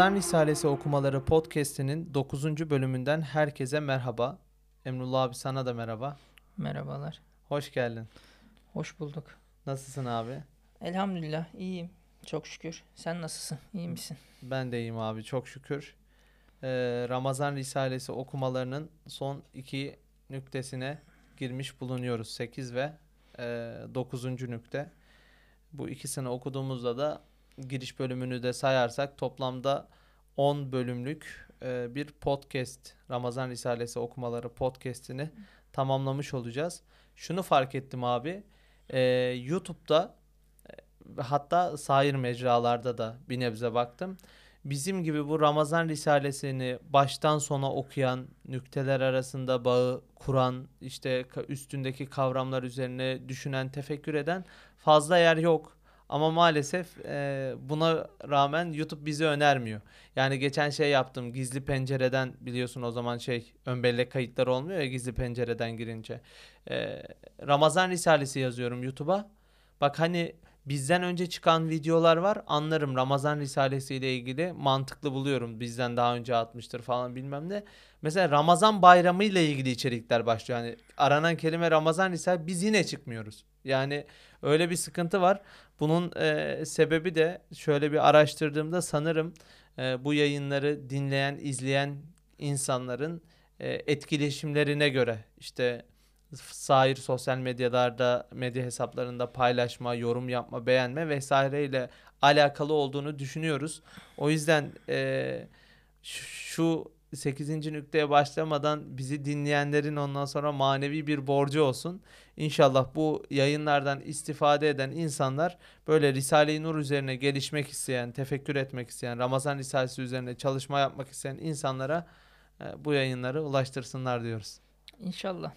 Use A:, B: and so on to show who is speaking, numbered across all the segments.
A: Ramazan Risalesi okumaları podcast'inin 9. bölümünden herkese merhaba. Emrullah abi sana da merhaba.
B: Merhabalar.
A: Hoş geldin.
B: Hoş bulduk.
A: Nasılsın abi?
B: Elhamdülillah iyiyim. Çok şükür. Sen nasılsın? İyi misin?
A: Ben de iyiyim abi çok şükür. Ee, Ramazan Risalesi okumalarının son iki nüktesine girmiş bulunuyoruz. 8 ve e, 9. nükte. Bu ikisini okuduğumuzda da giriş bölümünü de sayarsak toplamda 10 bölümlük e, bir podcast Ramazan Risalesi okumaları podcast'ini tamamlamış olacağız. Şunu fark ettim abi. e, YouTube'da e, hatta sair mecralarda da bir nebze baktım. Bizim gibi bu Ramazan Risalesini baştan sona okuyan, nükteler arasında bağı kuran, işte üstündeki kavramlar üzerine düşünen, tefekkür eden fazla yer yok. Ama maalesef e, buna rağmen YouTube bizi önermiyor. Yani geçen şey yaptım gizli pencereden biliyorsun o zaman şey ön bellek kayıtları olmuyor ya gizli pencereden girince. E, Ramazan Risalesi yazıyorum YouTube'a. Bak hani bizden önce çıkan videolar var anlarım Ramazan Risalesi ile ilgili mantıklı buluyorum. Bizden daha önce atmıştır falan bilmem ne. Mesela Ramazan bayramı ile ilgili içerikler başlıyor. Yani aranan kelime Ramazan Risalesi biz yine çıkmıyoruz. Yani öyle bir sıkıntı var. Bunun e, sebebi de şöyle bir araştırdığımda sanırım e, bu yayınları dinleyen, izleyen insanların e, etkileşimlerine göre işte sair sosyal medyalarda, medya hesaplarında paylaşma, yorum yapma, beğenme vesaireyle alakalı olduğunu düşünüyoruz. O yüzden e, şu 8. nükteye başlamadan bizi dinleyenlerin ondan sonra manevi bir borcu olsun. İnşallah bu yayınlardan istifade eden insanlar böyle Risale-i Nur üzerine gelişmek isteyen, tefekkür etmek isteyen, Ramazan Risalesi üzerine çalışma yapmak isteyen insanlara e, bu yayınları ulaştırsınlar diyoruz.
B: İnşallah.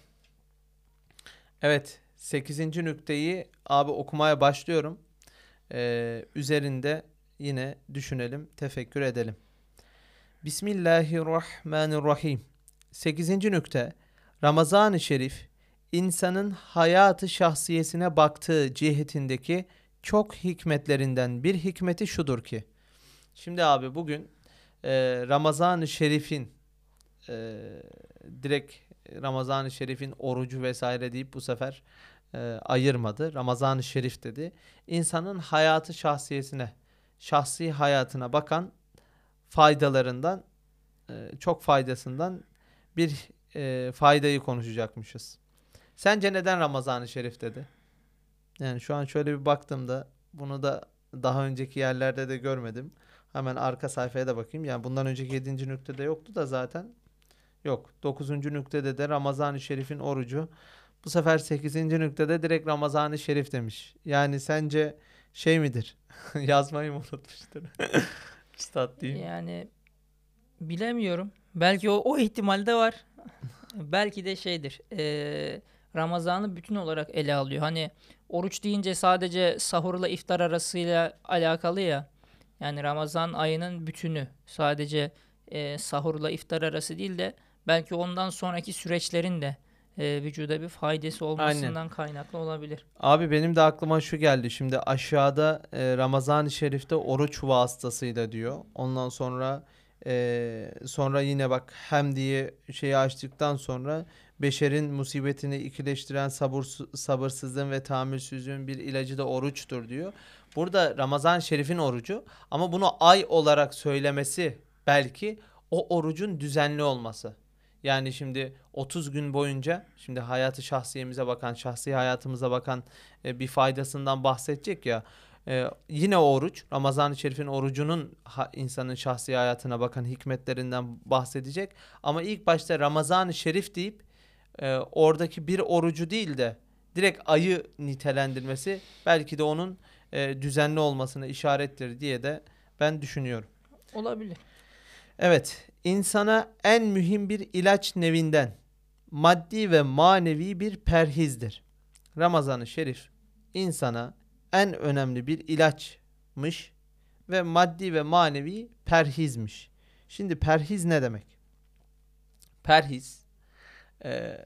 A: Evet 8. nükteyi abi okumaya başlıyorum. Ee, üzerinde yine düşünelim, tefekkür edelim. Bismillahirrahmanirrahim. 8. nükte Ramazan-ı Şerif insanın hayatı şahsiyesine baktığı cihetindeki çok hikmetlerinden bir hikmeti şudur ki. Şimdi abi bugün e, Ramazan-ı Şerif'in e, direkt Ramazan-ı Şerif'in orucu vesaire deyip bu sefer e, ayırmadı. Ramazan-ı Şerif dedi. İnsanın hayatı şahsiyesine, şahsi hayatına bakan faydalarından, e, çok faydasından bir e, faydayı konuşacakmışız. Sence neden Ramazan-ı Şerif dedi? Yani şu an şöyle bir baktığımda bunu da daha önceki yerlerde de görmedim. Hemen arka sayfaya da bakayım. Yani bundan önceki 7. nüktede yoktu da zaten. Yok. 9. nüktede de Ramazan-ı Şerif'in orucu. Bu sefer 8. nüktede direkt Ramazan-ı Şerif demiş. Yani sence şey midir? Yazmayı mı unutmuştur? Üstad diyeyim.
B: Yani bilemiyorum. Belki o, o ihtimal de var. Belki de şeydir. eee, Ramazan'ı bütün olarak ele alıyor. Hani oruç deyince sadece sahurla iftar arasıyla alakalı ya. Yani Ramazan ayının bütünü. Sadece eee, sahurla iftar arası değil de belki ondan sonraki süreçlerin de eee, vücuda bir faydası olmasından kaynaklı olabilir.
A: Abi benim de aklıma şu geldi. Şimdi aşağıda e, Ramazan-ı Şerif'te oruç vasıtasıyla diyor. Ondan sonra e, sonra yine bak hem diye şeyi açtıktan sonra beşerin musibetini ikileştiren sabır, sabırsızlığın ve tahammülsüzlüğün bir ilacı da oruçtur diyor. Burada Ramazan-ı Şerif'in orucu ama bunu ay olarak söylemesi belki o orucun düzenli olması. Yani şimdi 30 gün boyunca şimdi hayatı şahsiyemize bakan, şahsi hayatımıza bakan e, bir faydasından bahsedecek ya. e, yine oruç, Ramazan-ı Şerif'in orucunun ha- insanın şahsi hayatına bakan hikmetlerinden bahsedecek. Ama ilk başta Ramazan-ı Şerif deyip e, oradaki bir orucu değil de direkt ayı nitelendirmesi belki de onun e, düzenli olmasına işarettir diye de ben düşünüyorum.
B: Olabilir.
A: Evet, insana en mühim bir ilaç nevinden maddi ve manevi bir perhizdir. Ramazan-ı Şerif insana en önemli bir ilaçmış ve maddi ve manevi perhizmiş. Şimdi perhiz ne demek? Perhiz e,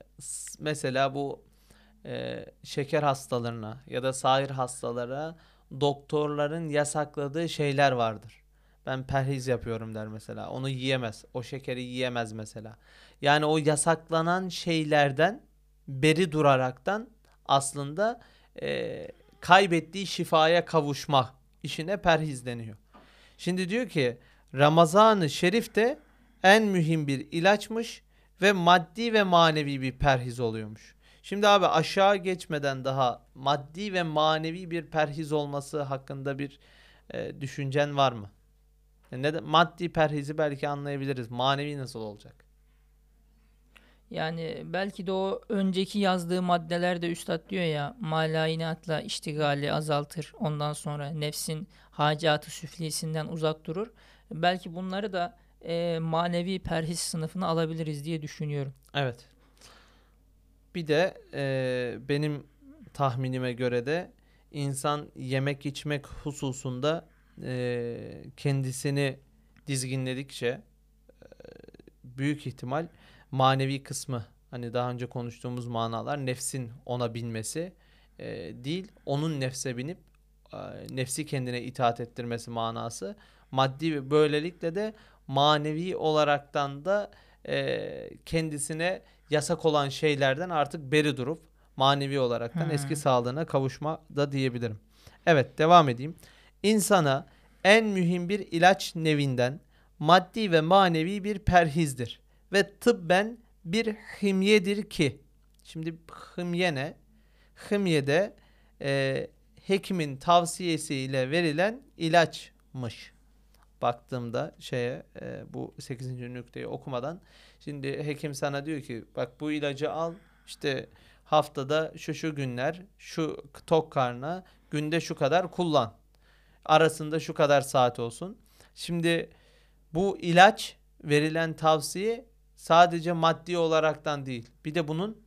A: mesela bu e, şeker hastalarına ya da sair hastalara doktorların yasakladığı şeyler vardır. Ben perhiz yapıyorum der mesela. Onu yiyemez. O şekeri yiyemez mesela. Yani o yasaklanan şeylerden beri duraraktan aslında e, kaybettiği şifaya kavuşma işine perhiz deniyor. Şimdi diyor ki Ramazan-ı Şerif de en mühim bir ilaçmış ve maddi ve manevi bir perhiz oluyormuş. Şimdi abi aşağı geçmeden daha maddi ve manevi bir perhiz olması hakkında bir e, düşüncen var mı? E, neden maddi perhizi belki anlayabiliriz. Manevi nasıl olacak?
B: Yani belki de o önceki yazdığı maddelerde üstad diyor ya malayinatla iştigali azaltır. Ondan sonra nefsin hacatı süflisinden uzak durur. Belki bunları da e, manevi perhis sınıfına alabiliriz diye düşünüyorum.
A: Evet. Bir de e, benim tahminime göre de insan yemek içmek hususunda e, kendisini dizginledikçe e, büyük ihtimal manevi kısmı hani daha önce konuştuğumuz manalar nefsin ona binmesi e, değil onun nefse binip e, nefsi kendine itaat ettirmesi manası maddi ve böylelikle de manevi olaraktan da e, kendisine yasak olan şeylerden artık beri durup manevi olaraktan
B: Hmm.
A: eski sağlığına kavuşma da diyebilirim. Evet devam edeyim. İnsana en mühim bir ilaç nevinden maddi ve manevi bir perhizdir ve tıbben bir himyedir ki şimdi himye ne? Himyede e, hekimin tavsiyesiyle verilen ilaçmış. Baktığımda şeye e, bu 8. nükteyi okumadan şimdi hekim sana diyor ki bak bu ilacı al işte haftada şu şu günler şu tok karna günde şu kadar kullan. Arasında şu kadar saat olsun. Şimdi bu ilaç verilen tavsiye sadece maddi olaraktan değil. Bir de bunun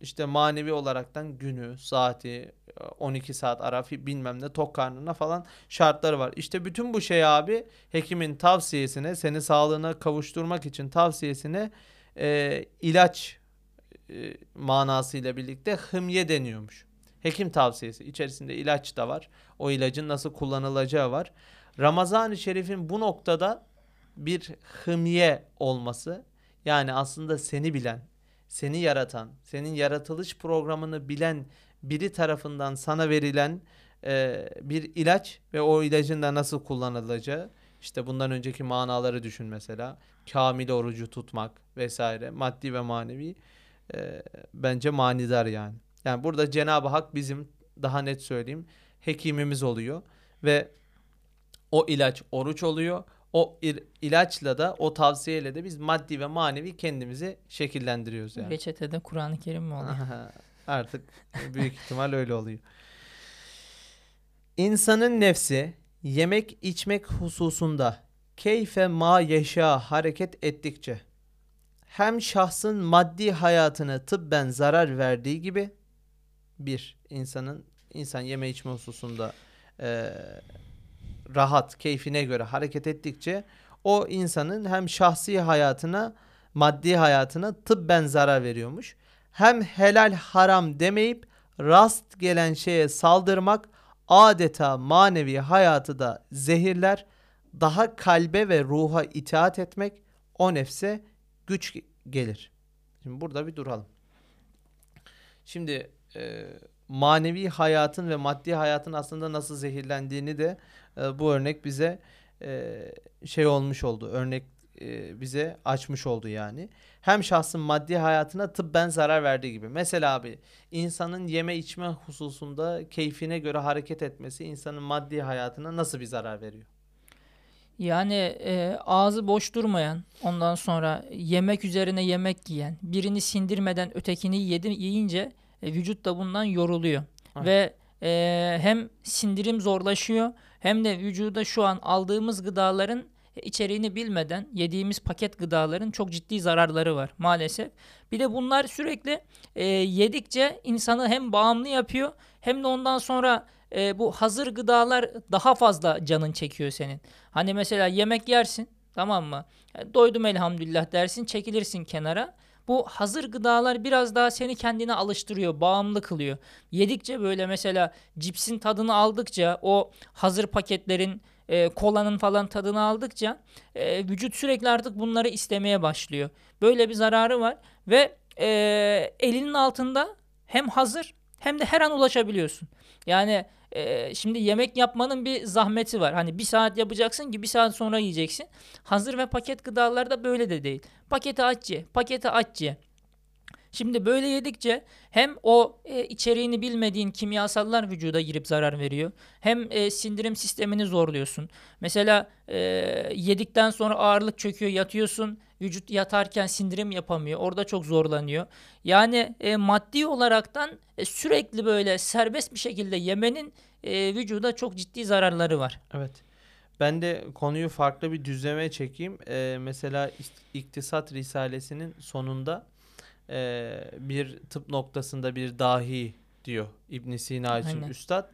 A: işte manevi olaraktan günü, saati, 12 saat ara fi- bilmem ne tok karnına falan şartları var. İşte bütün bu şey abi hekimin tavsiyesine seni sağlığına kavuşturmak için tavsiyesine e, ilaç e, manasıyla birlikte hımye deniyormuş. Hekim tavsiyesi içerisinde ilaç da var. O ilacın nasıl kullanılacağı var. Ramazan-ı Şerif'in bu noktada bir hımye olması yani aslında seni bilen, seni yaratan, senin yaratılış programını bilen biri tarafından sana verilen e, bir ilaç ve o ilacın da nasıl kullanılacağı işte bundan önceki manaları düşün mesela kamil orucu tutmak vesaire maddi ve manevi e, bence manidar yani. Yani burada Cenab-ı Hak bizim daha net söyleyeyim hekimimiz oluyor ve o ilaç oruç oluyor. O il- ilaçla da o tavsiyeyle de biz maddi ve manevi kendimizi şekillendiriyoruz yani.
B: Reçetede Kur'an-ı Kerim mi oluyor?
A: Aha, Artık büyük ihtimal öyle oluyor. İnsanın nefsi yemek içmek hususunda keyfe ma yaşa hareket ettikçe hem şahsın maddi hayatına tıbben zarar verdiği gibi bir insanın insan yeme içme hususunda eee, rahat keyfine göre hareket ettikçe o insanın hem şahsi hayatına maddi hayatına tıbben zarar veriyormuş hem helal haram demeyip rast gelen şeye saldırmak adeta manevi hayatı da zehirler. Daha kalbe ve ruha itaat etmek o nefse güç ge- gelir. Şimdi burada bir duralım. Şimdi e, manevi hayatın ve maddi hayatın aslında nasıl zehirlendiğini de e, bu örnek bize e, şey olmuş oldu. Örnek e, bize açmış oldu yani hem şahsın maddi hayatına tıbben zarar verdiği gibi. Mesela abi insanın yeme içme hususunda keyfine göre hareket etmesi insanın maddi hayatına nasıl bir zarar veriyor?
B: Yani e, ağzı boş durmayan, ondan sonra yemek üzerine yemek yiyen, birini sindirmeden ötekini yedi, yiyince e, vücut da bundan yoruluyor.
A: Evet.
B: Ve e, hem sindirim zorlaşıyor hem de vücuda şu an aldığımız gıdaların içeriğini bilmeden yediğimiz paket gıdaların çok ciddi zararları var maalesef. Bir de bunlar sürekli e, yedikçe insanı hem bağımlı yapıyor hem de ondan sonra e, bu hazır gıdalar daha fazla canın çekiyor senin. Hani mesela yemek yersin tamam mı? E, Doydum elhamdülillah dersin çekilirsin kenara. Bu hazır gıdalar biraz daha seni kendine alıştırıyor, bağımlı kılıyor. Yedikçe böyle mesela cipsin tadını aldıkça o hazır paketlerin e, kolanın falan tadını aldıkça e, vücut sürekli artık bunları istemeye başlıyor. Böyle bir zararı var ve e, elinin altında hem hazır hem de her an ulaşabiliyorsun. Yani e, şimdi yemek yapmanın bir zahmeti var. Hani bir saat yapacaksın ki bir saat sonra yiyeceksin. Hazır ve paket gıdalarda böyle de değil. Paketi aç ye, paketi aç ye. Şimdi böyle yedikçe hem o e, içeriğini bilmediğin kimyasallar vücuda girip zarar veriyor. Hem e, sindirim sistemini zorluyorsun. Mesela e, yedikten sonra ağırlık çöküyor, yatıyorsun. Vücut yatarken sindirim yapamıyor. Orada çok zorlanıyor. Yani e, maddi olaraktan e, sürekli böyle serbest bir şekilde yemenin e, vücuda çok ciddi zararları var.
A: Evet. Ben de konuyu farklı bir düzleme çekeyim. Ee, mesela İktisat Risalesi'nin sonunda e, bir tıp noktasında bir dahi diyor İbn Sina için
B: Aynen.
A: üstad.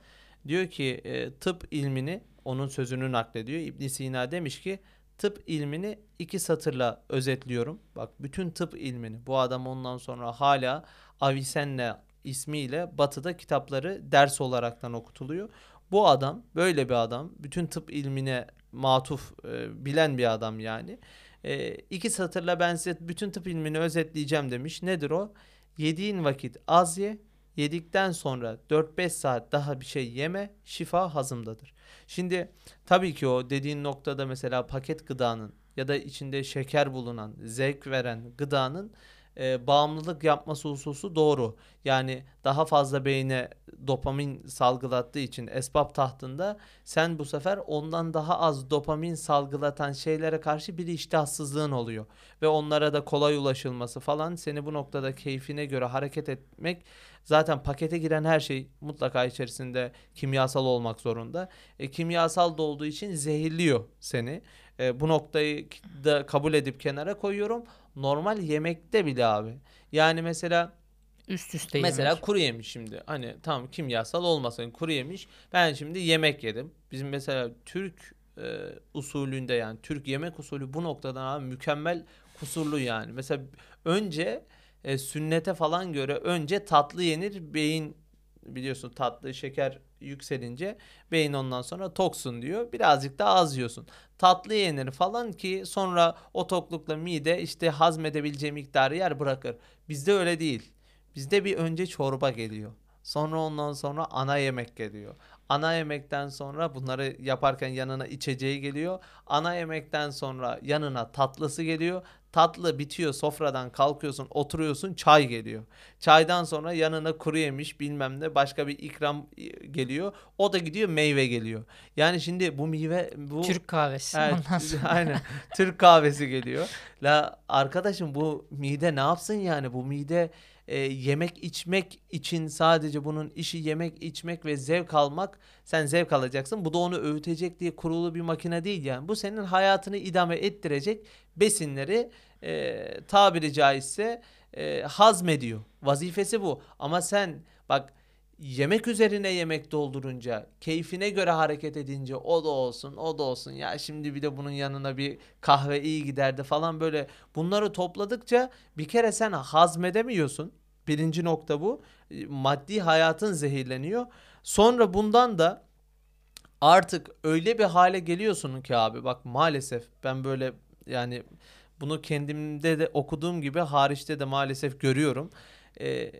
A: Diyor ki e, tıp ilmini onun sözünü naklediyor. İbn Sina demiş ki tıp ilmini iki satırla özetliyorum. Bak bütün tıp ilmini bu adam ondan sonra hala Avicenna ismiyle batıda kitapları ders olaraktan okutuluyor. Bu adam böyle bir adam bütün tıp ilmine matuf e, bilen bir adam yani. E, iki satırla ben size bütün tıp ilmini özetleyeceğim demiş. Nedir o? Yediğin vakit az ye, yedikten sonra 4-5 saat daha bir şey yeme, şifa hazımdadır. Şimdi tabii ki o dediğin noktada mesela paket gıdanın ya da içinde şeker bulunan, zevk veren gıdanın e, bağımlılık yapması hususu doğru. Yani daha fazla beyne dopamin salgılattığı için esbab tahtında sen bu sefer ondan daha az dopamin salgılatan şeylere karşı bir iştahsızlığın oluyor. Ve onlara da kolay ulaşılması falan seni bu noktada keyfine göre hareket etmek zaten pakete giren her şey mutlaka içerisinde kimyasal olmak zorunda. E, kimyasal da olduğu için zehirliyor seni. E, bu noktayı da kabul edip kenara koyuyorum normal yemekte bile abi. Yani mesela
B: Üst üste
A: mesela
B: yemek.
A: kuru yemiş şimdi. Hani tamam kimyasal olmasın kuru yemiş. Ben şimdi yemek yedim. Bizim mesela Türk e, usulünde yani Türk yemek usulü bu noktadan abi mükemmel kusurlu yani. Mesela önce e, sünnete falan göre önce tatlı yenir. Beyin biliyorsun tatlı şeker yükselince beyin ondan sonra toksun diyor. Birazcık daha az yiyorsun. Tatlı yenir falan ki sonra o toklukla mide işte hazmedebileceği miktarı yer bırakır. Bizde öyle değil. Bizde bir önce çorba geliyor. Sonra ondan sonra ana yemek geliyor. Ana yemekten sonra bunları yaparken yanına içeceği geliyor. Ana yemekten sonra yanına tatlısı geliyor. Tatlı bitiyor sofradan kalkıyorsun oturuyorsun çay geliyor. Çaydan sonra yanına kuru yemiş bilmem ne başka bir ikram e, geliyor. O da gidiyor meyve geliyor. Yani şimdi bu meyve bu
B: Türk kahvesi.
A: Evet,
B: Ondan sonra
A: aynen. Türk kahvesi geliyor. La arkadaşım bu mide ne yapsın yani? Bu mide e, yemek içmek için sadece bunun işi yemek içmek ve zevk almak. Sen zevk alacaksın. Bu da onu öğütecek diye kurulu bir makine değil yani. Bu senin hayatını idame ettirecek besinleri e, tabiri caizse e, hazmediyor. Vazifesi bu. Ama sen bak yemek üzerine yemek doldurunca, keyfine göre hareket edince o da olsun, o da olsun. Ya şimdi bir de bunun yanına bir kahve iyi giderdi falan böyle. Bunları topladıkça bir kere sen hazmedemiyorsun. Birinci nokta bu. E, Maddi hayatın zehirleniyor. Sonra bundan da artık öyle bir hale geliyorsun ki abi bak maalesef ben böyle yani bunu kendimde de okuduğum gibi hariçte de maalesef görüyorum. Ee,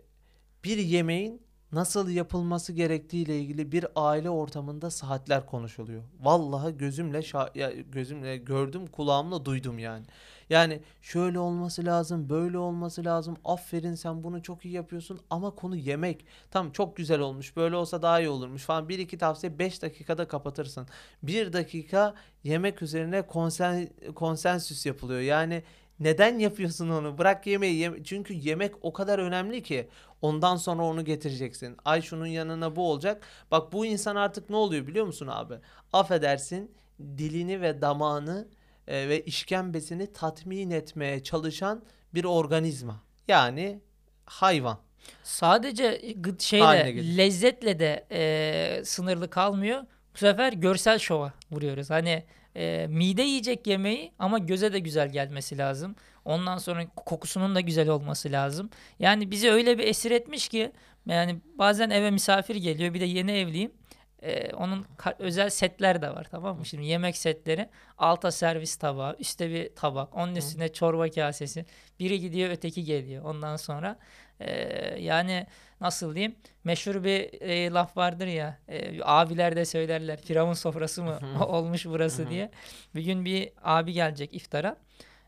A: bir yemeğin nasıl yapılması gerektiğiyle ilgili bir aile ortamında saatler konuşuluyor. Vallahi gözümle şa- gözümle gördüm, kulağımla duydum yani. Yani şöyle olması lazım, böyle olması lazım. Aferin sen bunu çok iyi yapıyorsun ama konu yemek. Tam çok güzel olmuş. Böyle olsa daha iyi olurmuş falan. Bir iki tavsiye 5 dakikada kapatırsın. Bir dakika yemek üzerine konsen konsensüs yapılıyor. Yani neden yapıyorsun onu? Bırak yemeği. Yeme- Çünkü yemek o kadar önemli ki. Ondan sonra onu getireceksin. Ay şunun yanına bu olacak. Bak bu insan artık ne oluyor biliyor musun abi? Affedersin dilini ve damağını e, ve işkembesini tatmin etmeye çalışan bir organizma. Yani hayvan.
B: sadece şeyle lezzetle de e, sınırlı kalmıyor. Bu sefer görsel şova vuruyoruz. Hani e, mide yiyecek yemeği ama göze de güzel gelmesi lazım. Ondan sonra kokusunun da güzel olması lazım. Yani bizi öyle bir esir etmiş ki yani bazen eve misafir geliyor. Bir de yeni evliyim. e, onun özel setler de var tamam mı? Şimdi yemek setleri alta servis tabağı, üstte bir tabak, onun üstüne çorba kasesi. Biri gidiyor, öteki geliyor. Ondan sonra e, yani nasıl diyeyim? Meşhur bir e, laf vardır ya. e, abiler de söylerler. Firavun sofrası mı olmuş burası diye. Bir gün bir abi gelecek iftara.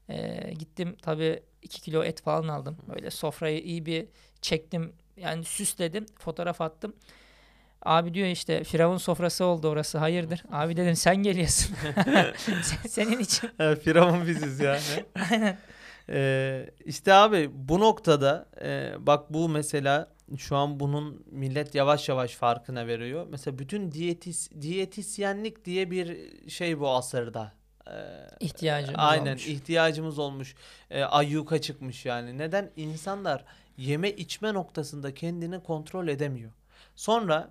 B: E, gittim tabii 2 kilo et falan aldım. Böyle sofrayı iyi bir çektim. Yani süsledim. Fotoğraf attım. Abi diyor işte Firavun sofrası oldu orası hayırdır. Abi dedim sen geliyorsun. Sen- Senin için.
A: Firavun biziz yani.
B: Aynen.
A: Ee, işte abi bu noktada e, bak bu mesela şu an bunun millet yavaş yavaş farkına veriyor. Mesela bütün diyetis, diyetisyenlik diye bir şey bu asırda. Ee,
B: İhtiyacımız
A: Aynen
B: olmuş.
A: ihtiyacımız olmuş. Ee, ayyuka çıkmış yani. Neden? İnsanlar yeme içme noktasında kendini kontrol edemiyor. Sonra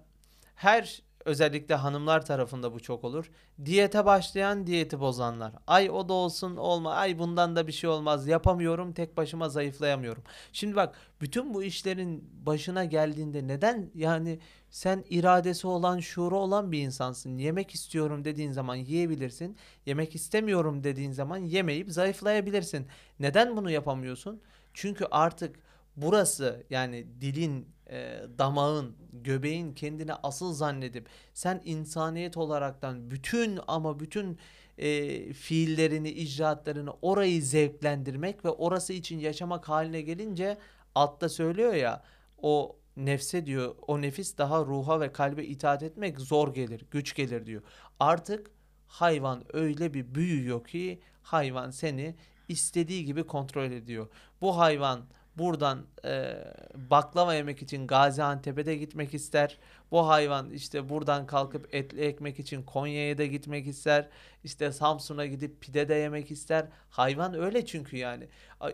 A: her özellikle hanımlar tarafında bu çok olur. Diyete başlayan diyeti bozanlar. Ay o da olsun olma. Ay bundan da bir şey olmaz. Yapamıyorum tek başıma zayıflayamıyorum. Şimdi bak bütün bu işlerin başına geldiğinde neden yani sen iradesi olan, şuuru olan bir insansın. Yemek istiyorum dediğin zaman yiyebilirsin. Yemek istemiyorum dediğin zaman yemeyip zayıflayabilirsin. Neden bunu yapamıyorsun? Çünkü artık burası yani dilin, e, damağın, göbeğin kendini asıl zannedip sen insaniyet olaraktan bütün ama bütün e, fiillerini, icraatlarını orayı zevklendirmek ve orası için yaşamak haline gelince altta söylüyor ya o nefse diyor o nefis daha ruha ve kalbe itaat etmek zor gelir, güç gelir diyor. Artık hayvan öyle bir büyüyor ki hayvan seni istediği gibi kontrol ediyor. Bu hayvan buradan e, baklava yemek için Gaziantep'e de gitmek ister. Bu hayvan işte buradan kalkıp etli ekmek için Konya'ya da gitmek ister. İşte Samsun'a gidip pide de yemek ister. Hayvan öyle çünkü yani.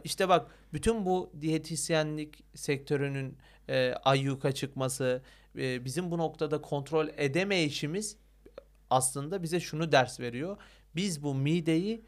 A: İşte bak bütün bu diyetisyenlik sektörünün e, ayyuka çıkması, e, bizim bu noktada kontrol edemeyişimiz aslında bize şunu ders veriyor. Biz bu mideyi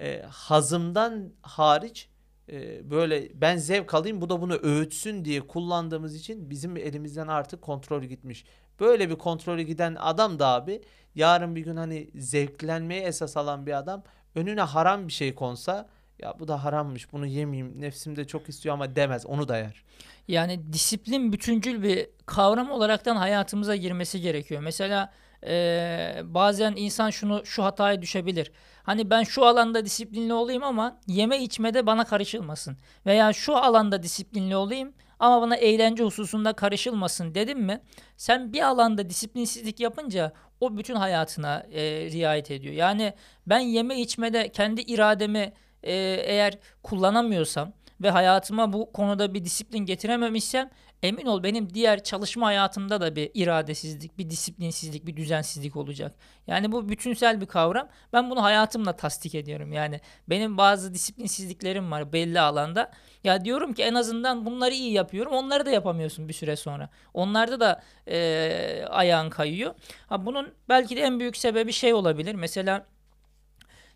A: e, hazımdan hariç e, böyle ben zevk alayım bu da bunu öğütsün diye kullandığımız için bizim elimizden artık kontrol gitmiş. Böyle bir kontrolü giden adam da abi yarın bir gün hani zevklenmeye esas alan bir adam önüne haram bir şey konsa ya bu da harammış bunu yemeyeyim nefsim de çok istiyor ama demez onu da yer.
B: Yani disiplin bütüncül bir kavram olaraktan hayatımıza girmesi gerekiyor. Mesela eee, bazen insan şunu şu hataya düşebilir. Hani ben şu alanda disiplinli olayım ama yeme içmede bana karışılmasın. Veya şu alanda disiplinli olayım ama bana eğlence hususunda karışılmasın dedim mi? Sen bir alanda disiplinsizlik yapınca o bütün hayatına eee, riayet ediyor. Yani ben yeme içmede kendi irademi eee, eğer kullanamıyorsam ve hayatıma bu konuda bir disiplin getirememişsem emin ol benim diğer çalışma hayatımda da bir iradesizlik, bir disiplinsizlik, bir düzensizlik olacak. Yani bu bütünsel bir kavram. Ben bunu hayatımla tasdik ediyorum. Yani benim bazı disiplinsizliklerim var belli alanda. Ya diyorum ki en azından bunları iyi yapıyorum. Onları da yapamıyorsun bir süre sonra. Onlarda da eee ayağın kayıyor. Ha, bunun belki de en büyük sebebi şey olabilir. Mesela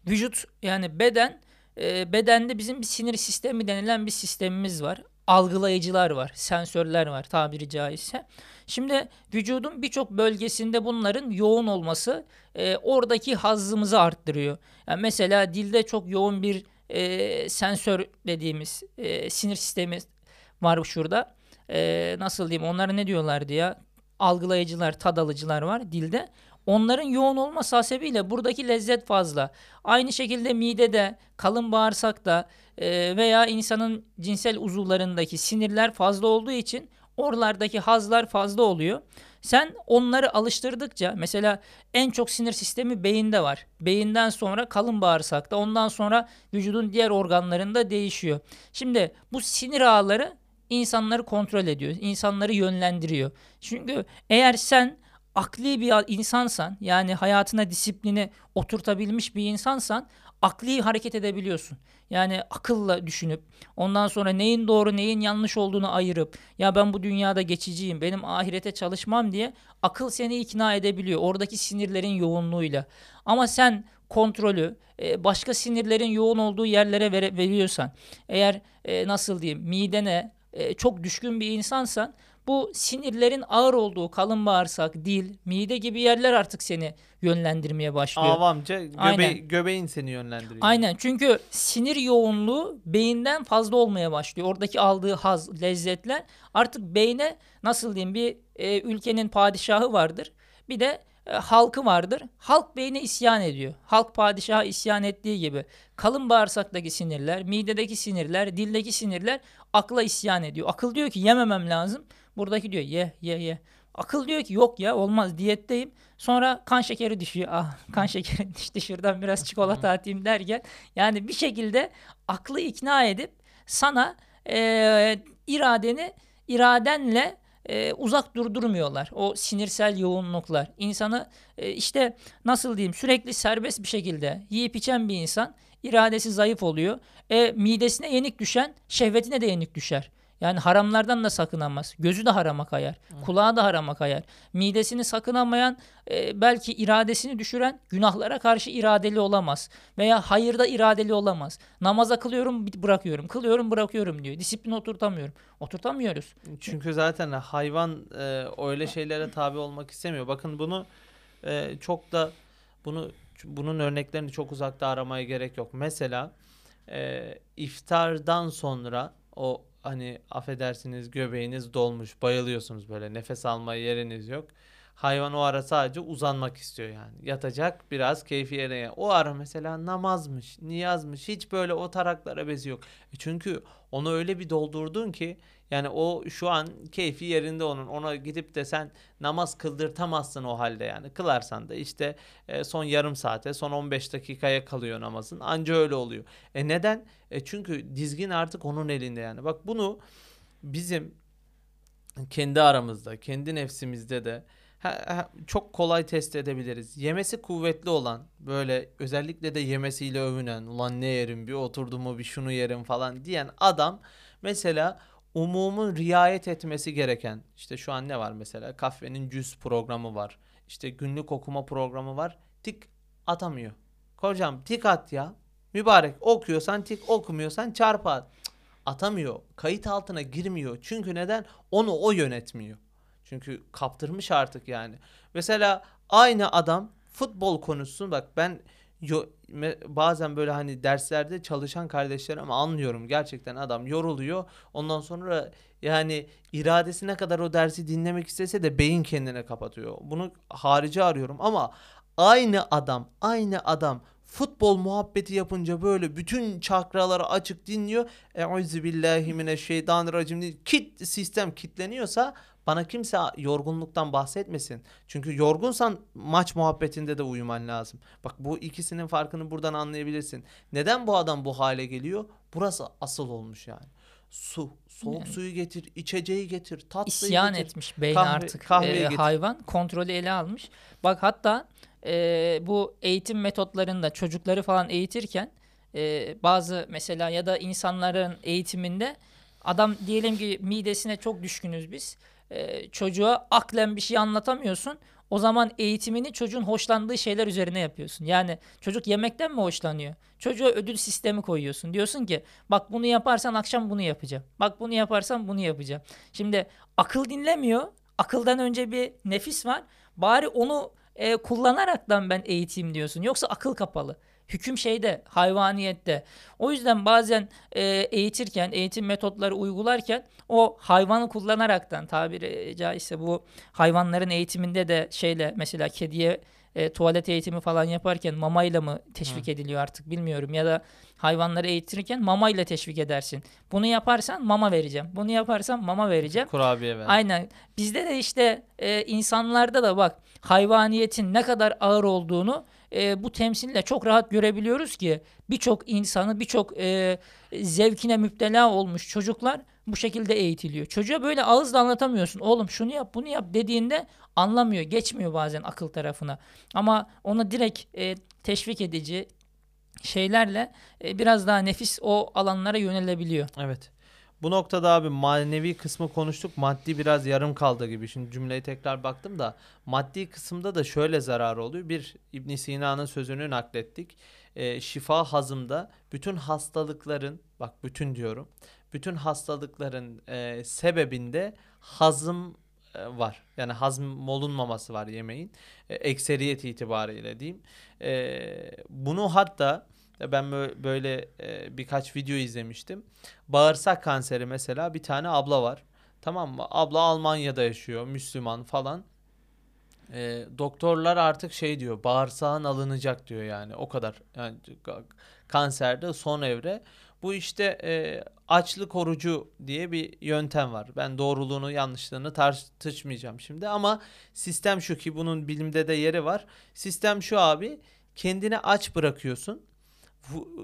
B: vücut yani beden e, bedende bizim bir sinir sistemi denilen bir sistemimiz var. Algılayıcılar var, sensörler var tabiri caizse. Şimdi vücudun birçok bölgesinde bunların yoğun olması e, oradaki hazzımızı arttırıyor. Yani mesela dilde çok yoğun bir e, sensör dediğimiz e, sinir sistemi var şurada. E, nasıl diyeyim onlara ne diyorlardı ya? Algılayıcılar, tad alıcılar var dilde. Onların yoğun olması hasebiyle buradaki lezzet fazla. Aynı şekilde midede, kalın bağırsakta e, veya insanın cinsel uzuvlarındaki sinirler fazla olduğu için oralardaki hazlar fazla oluyor. Sen onları alıştırdıkça mesela en çok sinir sistemi beyinde var. Beyinden sonra kalın bağırsakta, ondan sonra vücudun diğer organlarında değişiyor. Şimdi bu sinir ağları insanları kontrol ediyor, insanları yönlendiriyor. Çünkü eğer sen akli bir insansan yani hayatına disiplini oturtabilmiş bir insansan akli hareket edebiliyorsun. Yani akılla düşünüp ondan sonra neyin doğru neyin yanlış olduğunu ayırıp ya ben bu dünyada geçiciyim benim ahirete çalışmam diye akıl seni ikna edebiliyor oradaki sinirlerin yoğunluğuyla. Ama sen kontrolü e, başka sinirlerin yoğun olduğu yerlere veriyorsan eğer e, nasıl diyeyim midene e, çok düşkün bir insansan bu sinirlerin ağır olduğu kalın bağırsak, dil, mide gibi yerler artık seni yönlendirmeye başlıyor.
A: Avamca göbe
B: Aynen.
A: göbeğin seni yönlendiriyor.
B: Aynen çünkü sinir yoğunluğu beyinden fazla olmaya başlıyor. Oradaki aldığı haz, lezzetler artık beyne nasıl diyeyim bir e, ülkenin padişahı vardır. Bir de e, halkı vardır. Halk beyne isyan ediyor. Halk padişaha isyan ettiği gibi kalın bağırsaktaki sinirler, midedeki sinirler, dildeki sinirler akla isyan ediyor. Akıl diyor ki yememem lazım. Buradaki diyor ye ye ye. Akıl diyor ki yok ya olmaz diyetteyim. Sonra kan şekeri düşüyor. Ah kan şekeri düştü şuradan biraz çikolata atayım derken. Yani bir şekilde aklı ikna edip sana e, iradeni iradenle e, uzak durdurmuyorlar. O sinirsel yoğunluklar. İnsanı e, işte nasıl diyeyim sürekli serbest bir şekilde yiyip içen bir insan iradesi zayıf oluyor. E, midesine yenik düşen şehvetine de yenik düşer. Yani haramlardan da sakınamaz. Gözü de harama kayar. Kulağı da harama kayar. Midesini sakınamayan e, belki iradesini düşüren günahlara karşı iradeli olamaz. Veya hayırda iradeli olamaz. Namaza kılıyorum bırakıyorum. Kılıyorum bırakıyorum diyor. Disiplin oturtamıyorum. Oturtamıyoruz.
A: Çünkü zaten hayvan e, öyle şeylere tabi olmak istemiyor. Bakın bunu e, çok da bunu bunun örneklerini çok uzakta aramaya gerek yok. Mesela e, iftardan sonra o hani affedersiniz göbeğiniz dolmuş, bayılıyorsunuz böyle nefes almaya yeriniz yok. Hayvan o ara sadece uzanmak istiyor yani. Yatacak biraz keyfi yerine. O ara mesela namazmış, niyazmış hiç böyle o taraklara bezi yok. E çünkü onu öyle bir doldurdun ki yani o şu an keyfi yerinde onun. Ona gidip de sen namaz kıldırtamazsın o halde yani. Kılarsan da işte e, son yarım saate, son 15 dakikaya kalıyor namazın. Anca öyle oluyor. E neden? E çünkü dizgin artık onun elinde yani. Bak bunu bizim kendi aramızda, kendi nefsimizde de çok kolay test edebiliriz. Yemesi kuvvetli olan, böyle özellikle de yemesiyle övünen, ulan ne yerim bir oturdum mu bir şunu yerim falan diyen adam mesela umumun riayet etmesi gereken, işte şu an ne var mesela? Kahvenin cüz programı var. İşte günlük okuma programı var. Tik atamıyor. Kocam tik at ya. Mübarek okuyorsan tik okumuyorsan çarpı at. Atamıyor. Kayıt altına girmiyor. Çünkü neden? Onu o yönetmiyor. Çünkü kaptırmış artık yani. Mesela aynı adam futbol konuşsun bak ben yo- bazen böyle hani derslerde çalışan kardeşlerimi anlıyorum. Gerçekten adam yoruluyor. Ondan sonra yani iradesi ne kadar o dersi dinlemek istese de beyin kendine kapatıyor. Bunu harici arıyorum ama aynı adam, aynı adam futbol muhabbeti yapınca böyle bütün çakraları açık dinliyor. Euzu billahi mineşşeytanirracim kit sistem kitleniyorsa bana kimse yorgunluktan bahsetmesin. Çünkü yorgunsan maç muhabbetinde de uyuman lazım. Bak bu ikisinin farkını buradan anlayabilirsin. Neden bu adam bu hale geliyor? Burası asıl olmuş yani. Su, soğuk
B: Yani-
A: suyu getir, içeceği getir, tatlıyı
B: İsyan
A: getir.
B: etmiş beyin
A: Kahve-
B: artık
A: kahveyi
B: e, hayvan kontrolü ele almış. Bak hatta e, bu eğitim metotlarında çocukları falan eğitirken e, bazı mesela ya da insanların eğitiminde adam diyelim ki midesine çok düşkünüz biz. E, çocuğa aklen bir şey anlatamıyorsun. O zaman eğitimini çocuğun hoşlandığı şeyler üzerine yapıyorsun. Yani çocuk yemekten mi hoşlanıyor? Çocuğa ödül sistemi koyuyorsun. Diyorsun ki bak bunu yaparsan akşam bunu yapacağım. Bak bunu yaparsan bunu yapacağım. Şimdi akıl dinlemiyor. Akıldan önce bir nefis var. Bari onu e, kullanaraktan ben eğiteyim diyorsun. Yoksa akıl kapalı. Hüküm şeyde, hayvaniyette. O yüzden bazen e, eğitirken, eğitim metotları uygularken o hayvanı kullanaraktan tabiri caizse bu hayvanların eğitiminde de şeyle mesela kediye e, tuvalet eğitimi falan yaparken mamayla mı teşvik ediliyor artık bilmiyorum ya da hayvanları eğitirken mamayla teşvik edersin. Bunu yaparsan mama vereceğim. Bunu yaparsan mama vereceğim.
A: Kurabiye ver.
B: Aynen. Bizde de işte e, insanlarda da bak hayvaniyetin ne kadar ağır olduğunu e, bu temsille çok rahat görebiliyoruz ki birçok insanı birçok e, zevkine müptela olmuş çocuklar bu şekilde eğitiliyor. Çocuğa böyle ağızla anlatamıyorsun. Oğlum şunu yap bunu yap dediğinde anlamıyor. Geçmiyor bazen akıl tarafına. Ama ona direkt e, teşvik edici şeylerle e, biraz daha nefis o alanlara yönelebiliyor.
A: Evet. Bu noktada abi manevi kısmı konuştuk. Maddi biraz yarım kaldı gibi. Şimdi cümleyi tekrar baktım da maddi kısımda da şöyle zararı oluyor. Bir İbn Sina'nın sözünü naklettik. Ee, şifa hazımda bütün hastalıkların bak bütün diyorum. bütün hastalıkların e, sebebinde hazım e, var. Yani hazm olunmaması var yemeğin. E, ekseriyet itibariyle diyeyim. E, bunu hatta ben bö- böyle e, birkaç video izlemiştim. Bağırsak kanseri mesela bir tane abla var. Tamam mı? Abla Almanya'da yaşıyor, Müslüman falan. E, doktorlar artık şey diyor, bağırsağın alınacak diyor yani. O kadar. Yani ka- kanserde son evre. Bu işte e, açlık orucu diye bir yöntem var. Ben doğruluğunu yanlışlığını tartışmayacağım şimdi ama sistem şu ki bunun bilimde de yeri var. Sistem şu abi kendini aç bırakıyorsun.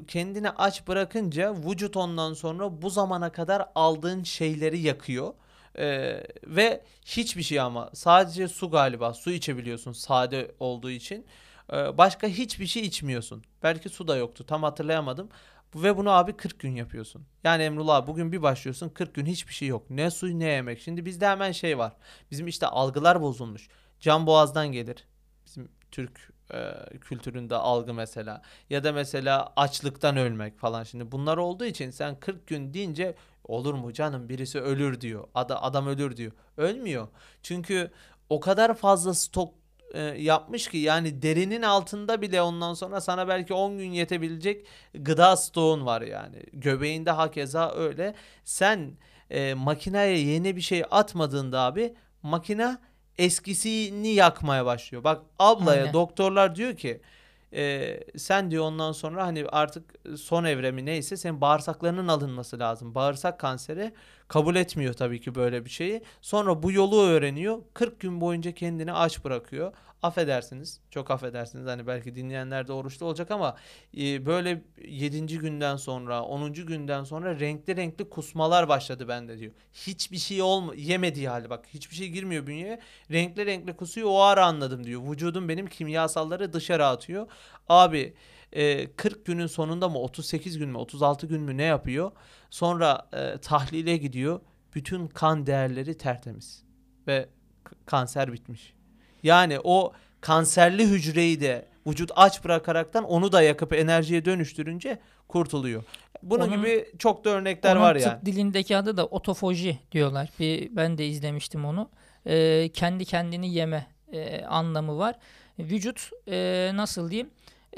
A: Kendini aç bırakınca vücut ondan sonra bu zamana kadar aldığın şeyleri yakıyor. Ee, ve hiçbir şey ama sadece su galiba su içebiliyorsun sade olduğu için. Ee, başka hiçbir şey içmiyorsun. Belki su da yoktu tam hatırlayamadım. Ve bunu abi 40 gün yapıyorsun. Yani Emrullah bugün bir başlıyorsun 40 gün hiçbir şey yok. Ne su ne yemek. Şimdi bizde hemen şey var. Bizim işte algılar bozulmuş. Can boğazdan gelir. Bizim Türk e, kültüründe algı mesela. Ya da mesela açlıktan ölmek falan. Şimdi bunlar olduğu için sen 40 gün deyince olur mu canım birisi ölür diyor. Ada, adam ölür diyor. Ölmüyor. Çünkü o kadar fazla stok e, yapmış ki yani derinin altında bile ondan sonra sana belki 10 gün yetebilecek gıda stoğun var yani. Göbeğinde hakeza öyle. Sen e, makineye yeni bir şey atmadığında abi makine eskisini yakmaya başlıyor. Bak ablaya
B: Aynen.
A: doktorlar diyor ki e, sen diyor ondan sonra hani artık son evremi neyse senin bağırsaklarının alınması lazım. Bağırsak kanseri kabul etmiyor tabii ki böyle bir şeyi. Sonra bu yolu öğreniyor. 40 gün boyunca kendini aç bırakıyor. Affedersiniz. Çok affedersiniz. Hani belki dinleyenler de oruçlu olacak ama e, böyle 7. günden sonra 10. günden sonra renkli renkli kusmalar başladı bende diyor. Hiçbir şey olma yemediği hali bak hiçbir şey girmiyor bünyeye. Renkli renkli kusuyor o ara anladım diyor. Vücudum benim kimyasalları dışarı atıyor. Abi e, 40 günün sonunda mı 38 gün mü 36 gün mü ne yapıyor? Sonra e, tahlile gidiyor. Bütün kan değerleri tertemiz ve kanser bitmiş. Yani o kanserli hücreyi de vücut aç bırakaraktan onu da yakıp enerjiye dönüştürünce kurtuluyor. Bunun
B: Onun-
A: gibi çok da örnekler var
B: tıp
A: yani.
B: dilindeki adı da otofoji diyorlar. Bir, ben de izlemiştim onu. Ee, kendi kendini yeme e, anlamı var. Vücut e, nasıl diyeyim?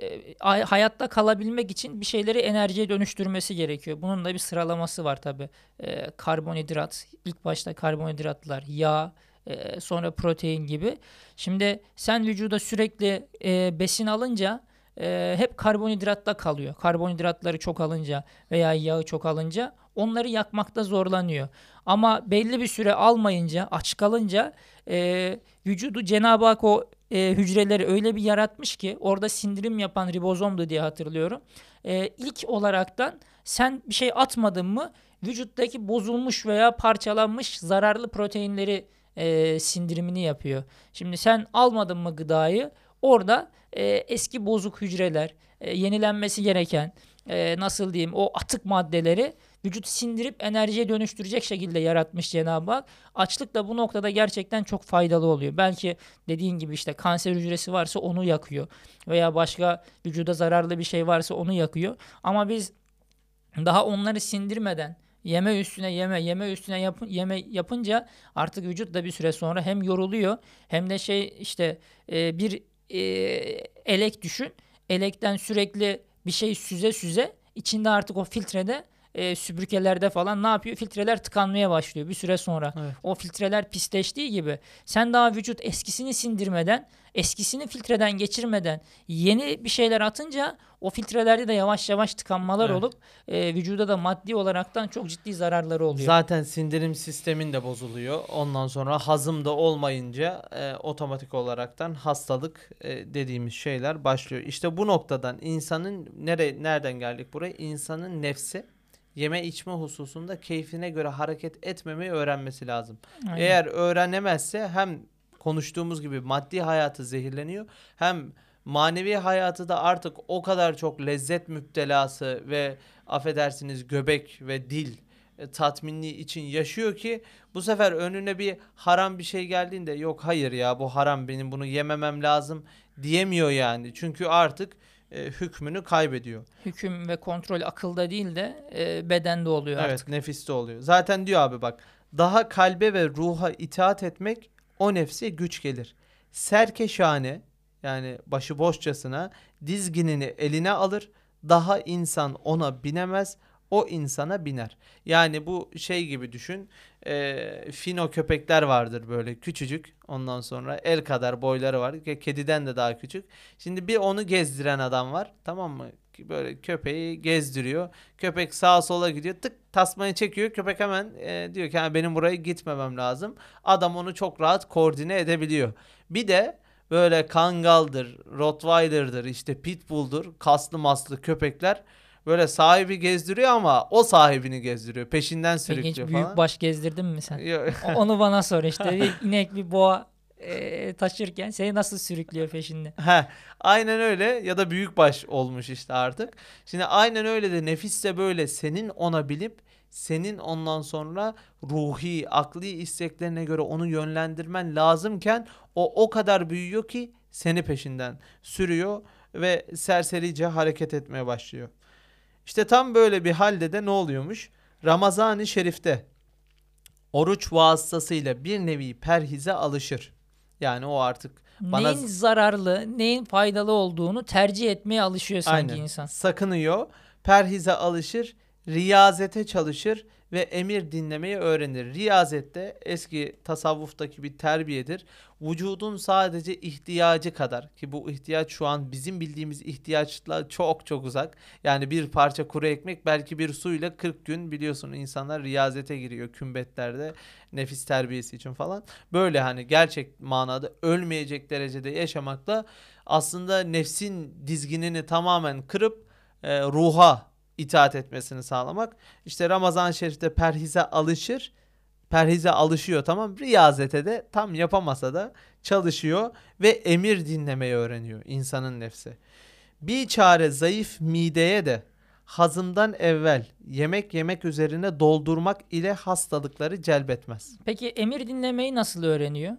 B: E, hay- hayatta kalabilmek için bir şeyleri enerjiye dönüştürmesi gerekiyor. Bunun da bir sıralaması var tabi. karbonhidrat, ilk başta karbonhidratlar, yağ, e, sonra protein gibi. Şimdi sen vücuda sürekli e, besin alınca e, hep karbonhidratta kalıyor. Karbonhidratları çok alınca veya yağı çok alınca onları yakmakta zorlanıyor. Ama belli bir süre almayınca, aç kalınca e, vücudu Cenab-ı Hak o e, hücreleri öyle bir yaratmış ki orada sindirim yapan ribozomdu diye hatırlıyorum. E, ilk olaraktan sen bir şey atmadın mı vücuttaki bozulmuş veya parçalanmış zararlı proteinleri e, sindirimini yapıyor. Şimdi sen almadın mı gıdayı orada e, eski bozuk hücreler, e, yenilenmesi gereken e, nasıl diyeyim o atık maddeleri vücut sindirip enerjiye dönüştürecek şekilde yaratmış Cenab-ı Hak. Açlık da bu noktada gerçekten çok faydalı oluyor. Belki dediğin gibi işte kanser hücresi varsa onu yakıyor veya başka vücuda zararlı bir şey varsa onu yakıyor. Ama biz daha onları sindirmeden yeme üstüne yeme yeme üstüne yap, yeme yapınca artık vücut da bir süre sonra hem yoruluyor hem de şey işte e, bir e, elek düşün. Elekten sürekli bir şey süze süze içinde artık o filtrede e, süpürgelerde falan ne yapıyor? Filtreler tıkanmaya başlıyor bir süre sonra.
A: Evet.
B: O filtreler pisleştiği gibi sen daha vücut eskisini sindirmeden, eskisini filtreden geçirmeden yeni bir şeyler atınca o filtrelerde de yavaş yavaş tıkanmalar
A: Evet.
B: olup e, vücuda da maddi olaraktan çok ciddi zararları oluyor.
A: Zaten sindirim sistemin de bozuluyor. Ondan sonra hazım da olmayınca e, otomatik olaraktan hastalık e, dediğimiz şeyler başlıyor. İşte bu noktadan insanın nere nereden geldik buraya? İnsanın nefsi yeme içme hususunda keyfine göre hareket etmemeyi öğrenmesi lazım.
B: Aynen.
A: Eğer öğrenemezse hem konuştuğumuz gibi maddi hayatı zehirleniyor hem manevi hayatı da artık o kadar çok lezzet müptelası ve affedersiniz göbek ve dil e, tatminli için yaşıyor ki bu sefer önüne bir haram bir şey geldiğinde yok hayır ya bu haram benim bunu yememem lazım diyemiyor yani. Çünkü artık e, hükmünü kaybediyor.
B: Hüküm ve kontrol akılda değil de e, bedende oluyor
A: Evet
B: artık.
A: nefiste oluyor. Zaten diyor abi bak daha kalbe ve ruha itaat etmek o nefse güç gelir. Serkeşane yani başıboşçasına dizginini eline alır. Daha insan ona binemez. O insana biner. Yani bu şey gibi düşün. E, fino köpekler vardır böyle küçücük. Ondan sonra el kadar boyları var. Ke- Kediden de daha küçük. Şimdi bir onu gezdiren adam var. Tamam mı? Böyle köpeği gezdiriyor. Köpek sağa sola gidiyor. Tık tasmayı çekiyor. Köpek hemen e, diyor ki "Ha, benim buraya gitmemem lazım. Adam onu çok rahat koordine edebiliyor. Bir de böyle kangaldır, rottweiler'dır, işte pitbull'dur, kaslı maslı köpekler böyle sahibi gezdiriyor ama o sahibini gezdiriyor. Peşinden
B: Peki hiç
A: sürüklüyor
B: büyük
A: falan.
B: baş gezdirdin mi sen? Onu bana sor işte. Bir inek bir boğa e, taşırken seni nasıl sürüklüyor peşinde?
A: He, aynen öyle ya da büyükbaş olmuş işte artık. Şimdi aynen öyle de nefis de böyle senin ona bilip senin ondan sonra ruhi, akli isteklerine göre onu yönlendirmen lazımken o o kadar büyüyor ki seni peşinden sürüyor ve serserice hareket etmeye başlıyor. İşte tam böyle bir halde de ne oluyormuş? Ramazan-ı Şerif'te oruç vasıtasıyla bir nevi perhize alışır. Yani o artık Bana-
B: Neyin zararlı, neyin faydalı olduğunu tercih etmeye alışıyor sanki
A: Aynen.
B: insan.
A: Sakınıyor, perhize alışır, riyazete çalışır ve emir dinlemeyi öğrenir. Riyazette eski tasavvuftaki bir terbiyedir. Vücudun sadece ihtiyacı kadar ki bu ihtiyaç şu an bizim bildiğimiz ihtiyaçla çok çok uzak. Yani bir parça kuru ekmek belki bir suyla 40 gün biliyorsun insanlar riyazete giriyor kümbetlerde nefis terbiyesi için falan. Böyle hani gerçek manada ölmeyecek derecede yaşamakla aslında nefsin dizginini tamamen kırıp e, ruha itaat etmesini sağlamak. İşte Ramazan Şerif'te perhize alışır. Perhize alışıyor tamam. Riyazete de tam yapamasa da çalışıyor ve emir dinlemeyi öğreniyor insanın nefsi. Bir çare zayıf mideye de hazımdan evvel yemek yemek üzerine doldurmak ile hastalıkları celbetmez.
B: Peki emir dinlemeyi nasıl öğreniyor?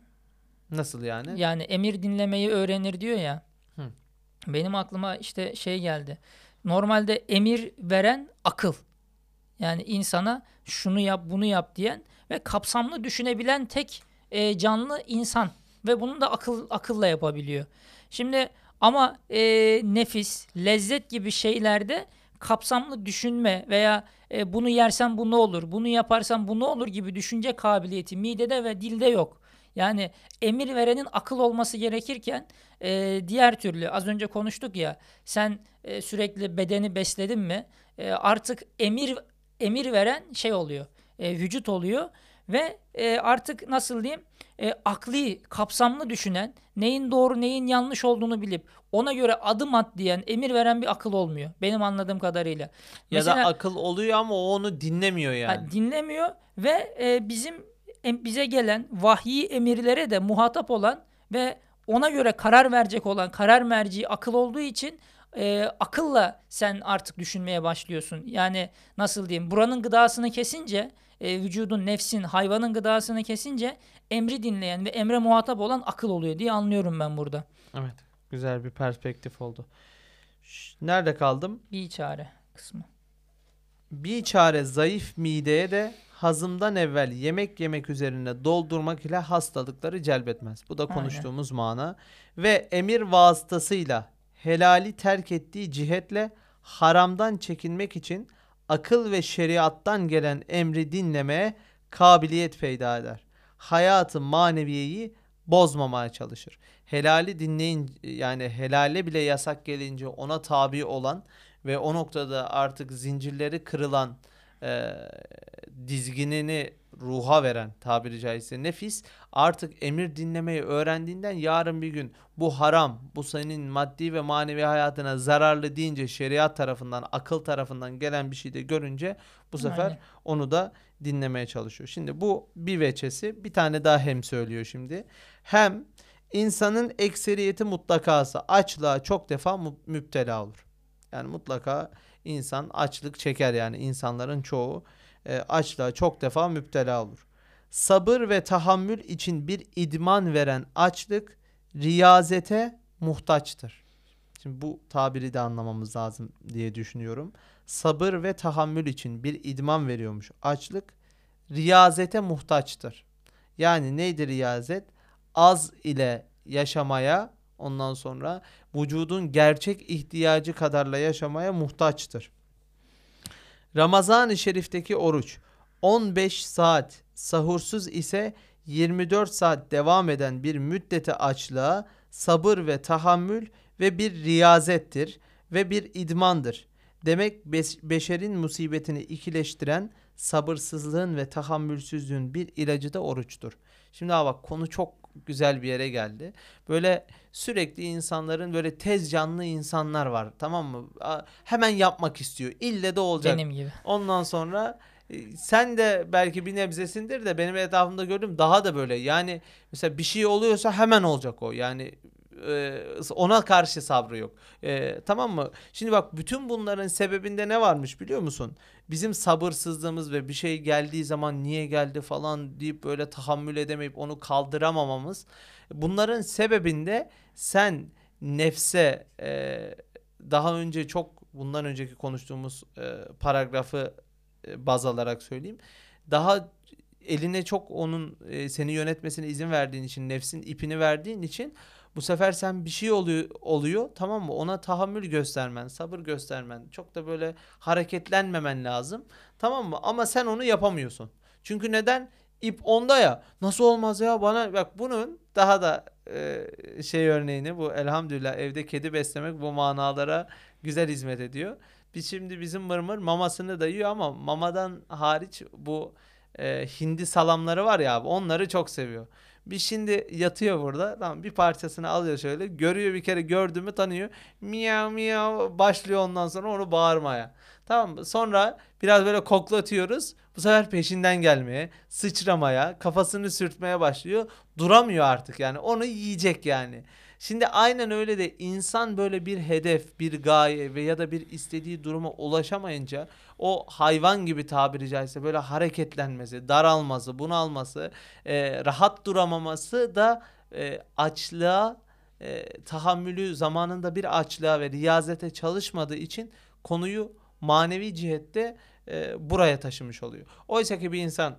A: Nasıl yani?
B: Yani emir dinlemeyi öğrenir diyor ya.
A: Hı.
B: Benim aklıma işte şey geldi. Normalde emir veren akıl. Yani insana şunu yap bunu yap diyen ve kapsamlı düşünebilen tek e, canlı insan. Ve bunu da akıl akılla yapabiliyor. Şimdi ama e, nefis, lezzet gibi şeylerde kapsamlı düşünme veya e, bunu yersen bu ne olur, bunu yaparsan bu ne olur gibi düşünce kabiliyeti midede ve dilde yok. Yani emir verenin akıl olması gerekirken e, diğer türlü az önce konuştuk ya sen e, sürekli bedeni besledin mi e, artık emir emir veren şey oluyor e, vücut oluyor ve e, artık nasıl diyeyim e, akli kapsamlı düşünen neyin doğru neyin yanlış olduğunu bilip ona göre adım at diyen emir veren bir akıl olmuyor benim anladığım kadarıyla.
A: Ya da
B: Mesela-
A: akıl oluyor ama o onu dinlemiyor yani.
B: Ha, dinlemiyor ve e, bizim bize gelen vahyi emirlere de muhatap olan ve ona göre karar verecek olan karar merci akıl olduğu için e, akılla sen artık düşünmeye başlıyorsun. Yani nasıl diyeyim buranın gıdasını kesince e, vücudun nefsin hayvanın gıdasını kesince emri dinleyen ve emre muhatap olan akıl oluyor diye anlıyorum ben burada.
A: Evet. Güzel bir perspektif oldu. Nerede kaldım?
B: Bir çare kısmı.
A: Bir çare zayıf mideye de hazımdan evvel yemek yemek üzerine doldurmak ile hastalıkları celbetmez. Bu da
B: Aynen.
A: konuştuğumuz mana. Ve emir vasıtasıyla helali terk ettiği cihetle haramdan çekinmek için akıl ve şeriattan gelen emri dinlemeye kabiliyet peyda eder. Hayatı maneviyeyi bozmamaya çalışır. Helali dinleyin yani helale bile yasak gelince ona tabi olan ve o noktada artık zincirleri kırılan e, dizginini ruha veren tabiri caizse nefis artık emir dinlemeyi öğrendiğinden yarın bir gün bu haram bu senin maddi ve manevi hayatına zararlı deyince şeriat tarafından akıl tarafından gelen bir şey de görünce bu sefer
B: Aynen.
A: onu da dinlemeye çalışıyor. Şimdi bu bir veçesi bir tane daha hem söylüyor şimdi. Hem insanın ekseriyeti mutlakası açlığa çok defa müptela olur. Yani mutlaka insan açlık çeker yani insanların çoğu e, açlığa çok defa müptela olur. Sabır ve tahammül için bir idman veren açlık riyazete muhtaçtır. Şimdi bu tabiri de anlamamız lazım diye düşünüyorum. Sabır ve tahammül için bir idman veriyormuş. Açlık riyazete muhtaçtır. Yani neydi riyazet? Az ile yaşamaya ondan sonra vücudun gerçek ihtiyacı kadarla yaşamaya muhtaçtır. Ramazan-ı Şerif'teki oruç 15 saat sahursuz ise 24 saat devam eden bir müddete açlığa sabır ve tahammül ve bir riyazettir ve bir idmandır. Demek beşerin musibetini ikileştiren sabırsızlığın ve tahammülsüzlüğün bir ilacı da oruçtur. Şimdi bak konu çok güzel bir yere geldi. Böyle sürekli insanların böyle tez canlı insanlar var tamam mı? Hemen yapmak istiyor. İlle de olacak.
B: Benim gibi.
A: Ondan sonra e, sen de belki bir nebzesindir de benim etrafımda gördüm daha da böyle. Yani mesela bir şey oluyorsa hemen olacak o. Yani e, ona karşı sabrı yok. E, tamam mı? Şimdi bak bütün bunların sebebinde ne varmış biliyor musun? Bizim sabırsızlığımız ve bir şey geldiği zaman niye geldi falan deyip böyle tahammül edemeyip onu kaldıramamamız. Bunların sebebinde sen nefse e, daha önce çok bundan önceki konuştuğumuz e, paragrafı e, baz alarak söyleyeyim. Daha eline çok onun e, seni yönetmesine izin verdiğin için, nefsin ipini verdiğin için bu sefer sen bir şey oluyor, oluyor tamam mı? Ona tahammül göstermen, sabır göstermen, çok da böyle hareketlenmemen lazım. Tamam mı? Ama sen onu yapamıyorsun. Çünkü neden? İp onda ya. Nasıl olmaz ya bana bak bunun daha da e, şey örneğini bu elhamdülillah evde kedi beslemek bu manalara güzel hizmet ediyor. Biz şimdi bizim mırmır mamasını da yiyor ama mamadan hariç bu e, hindi salamları var ya abi onları çok seviyor. Bir şimdi yatıyor burada. Tamam bir parçasını alıyor şöyle. Görüyor bir kere gördü mü tanıyor. Miyav miyav başlıyor ondan sonra onu bağırmaya. Tamam mı? Sonra biraz böyle koklatıyoruz. Bu sefer peşinden gelmeye, sıçramaya, kafasını sürtmeye başlıyor. Duramıyor artık yani. Onu yiyecek yani. Şimdi aynen öyle de insan böyle bir hedef, bir gaye ve ya da bir istediği duruma ulaşamayınca o hayvan gibi tabiri caizse böyle hareketlenmesi, daralması, bunalması, e, rahat duramaması da e, açlığa, e, tahammülü zamanında bir açlığa ve riyazete çalışmadığı için konuyu manevi cihette e, buraya taşımış oluyor. Oysa ki bir insan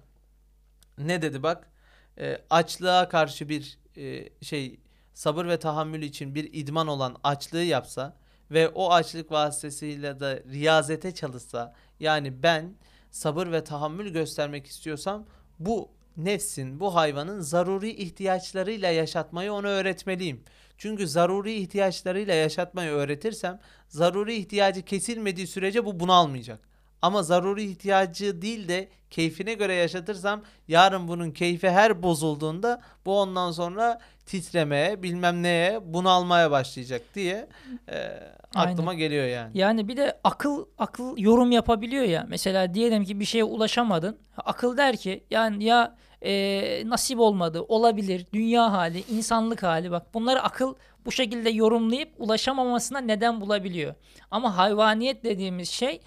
A: ne dedi bak e, açlığa karşı bir e, şey sabır ve tahammül için bir idman olan açlığı yapsa ve o açlık vasıtasıyla da riyazete çalışsa yani ben sabır ve tahammül göstermek istiyorsam bu nefsin, bu hayvanın zaruri ihtiyaçlarıyla yaşatmayı ona öğretmeliyim. Çünkü zaruri ihtiyaçlarıyla yaşatmayı öğretirsem zaruri ihtiyacı kesilmediği sürece bu bunu almayacak. Ama zaruri ihtiyacı değil de keyfine göre yaşatırsam yarın bunun keyfi her bozulduğunda bu ondan sonra titremeye bilmem neye bunu almaya başlayacak diye e, aklıma Aynen. geliyor yani.
B: Yani bir de akıl akıl yorum yapabiliyor ya. Mesela diyelim ki bir şeye ulaşamadın. Akıl der ki yani ya e, nasip olmadı olabilir dünya hali insanlık hali bak bunları akıl bu şekilde yorumlayıp ulaşamamasına neden bulabiliyor. Ama hayvaniyet dediğimiz şey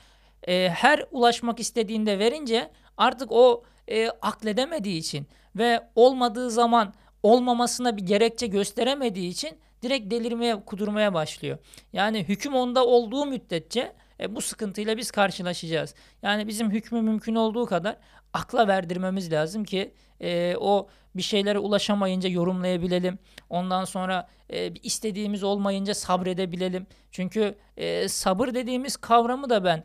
B: e, her ulaşmak istediğinde verince artık o e, akledemediği için ve olmadığı zaman olmamasına bir gerekçe gösteremediği için direkt delirmeye, kudurmaya başlıyor. Yani hüküm onda olduğu müddetçe e, bu sıkıntıyla biz karşılaşacağız. Yani bizim hükmü mümkün olduğu kadar akla verdirmemiz lazım ki e, o bir şeylere ulaşamayınca yorumlayabilelim. Ondan sonra e, istediğimiz olmayınca sabredebilelim. Çünkü e, sabır dediğimiz kavramı da ben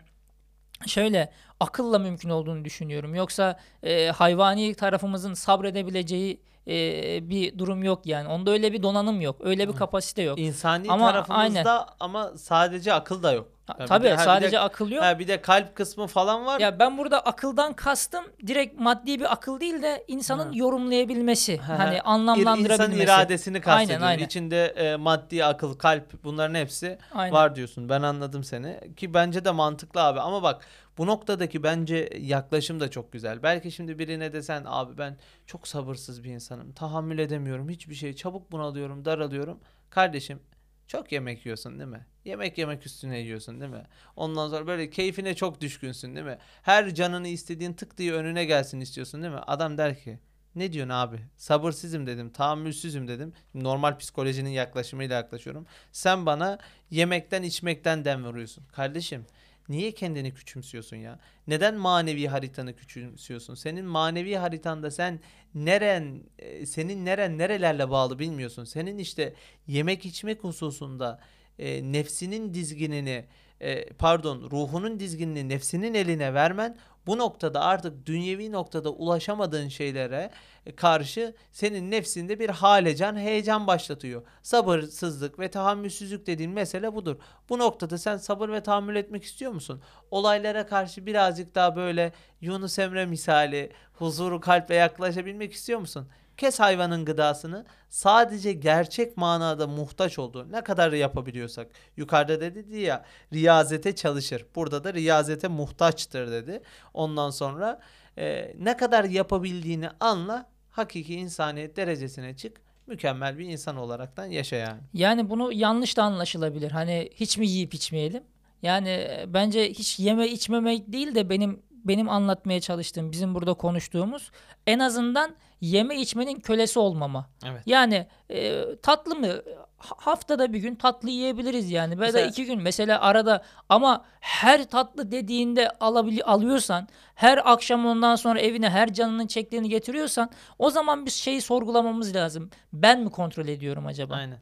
B: şöyle akılla mümkün olduğunu düşünüyorum. Yoksa e, hayvani tarafımızın sabredebileceği e, bir durum yok yani. Onda öyle bir donanım yok. Öyle bir kapasite yok.
A: İnsani ama, tarafımızda aynen. ama sadece akıl da yok.
B: Yani Tabii de, sadece de, akıl yok.
A: Ha, bir de kalp kısmı falan var.
B: Ya ben burada akıldan kastım direkt maddi bir akıl değil de insanın ha. yorumlayabilmesi. Ha. Hani anlamlandırabilmesi. İnsan
A: iradesini kastediyorum. Aynen, aynen. İçinde e, maddi akıl, kalp bunların hepsi aynen. var diyorsun. Ben anladım seni. Ki bence de mantıklı abi. Ama bak bu noktadaki bence yaklaşım da çok güzel. Belki şimdi birine desen abi ben çok sabırsız bir insanım. Tahammül edemiyorum hiçbir şey. Çabuk bunalıyorum, daralıyorum. Kardeşim çok yemek yiyorsun değil mi? Yemek yemek üstüne yiyorsun değil mi? Ondan sonra böyle keyfine çok düşkünsün değil mi? Her canını istediğin tık diye önüne gelsin istiyorsun değil mi? Adam der ki Ne diyorsun abi? Sabırsızım dedim, tahammülsüzüm dedim. Normal psikolojinin yaklaşımıyla yaklaşıyorum. Sen bana yemekten içmekten dem vuruyorsun. Kardeşim niye kendini küçümsüyorsun ya? Neden manevi haritanı küçümsüyorsun? Senin manevi haritanda sen neren, e, senin neren nerelerle bağlı bilmiyorsun. Senin işte yemek içmek hususunda e, nefsinin dizginini, e, pardon ruhunun dizginini nefsinin eline vermen bu noktada artık dünyevi noktada ulaşamadığın şeylere karşı senin nefsinde bir halecan, heyecan başlatıyor. Sabırsızlık ve tahammülsüzlük dediğin mesele budur. Bu noktada sen sabır ve tahammül etmek istiyor musun? Olaylara karşı birazcık daha böyle Yunus Emre misali huzuru kalple yaklaşabilmek istiyor musun? Kes hayvanın gıdasını sadece gerçek manada muhtaç olduğu ne kadar yapabiliyorsak. Yukarıda dedi ya riyazete çalışır. Burada da riyazete muhtaçtır dedi. Ondan sonra e, ne kadar yapabildiğini anla hakiki insaniyet derecesine çık. Mükemmel bir insan olaraktan yaşa yani.
B: Yani bunu yanlış da anlaşılabilir. Hani hiç mi yiyip içmeyelim? Yani e, bence hiç yeme içmemek değil de benim benim anlatmaya çalıştığım, bizim burada konuştuğumuz en azından yeme içmenin kölesi olmama.
A: Evet.
B: Yani e, tatlı mı? Haftada bir gün tatlı yiyebiliriz yani.
A: Mesela-
B: da iki gün mesela arada ama her tatlı dediğinde alabili alıyorsan, her akşam ondan sonra evine her canının çektiğini getiriyorsan o zaman biz şeyi sorgulamamız lazım. Ben mi kontrol ediyorum acaba?
A: Aynen.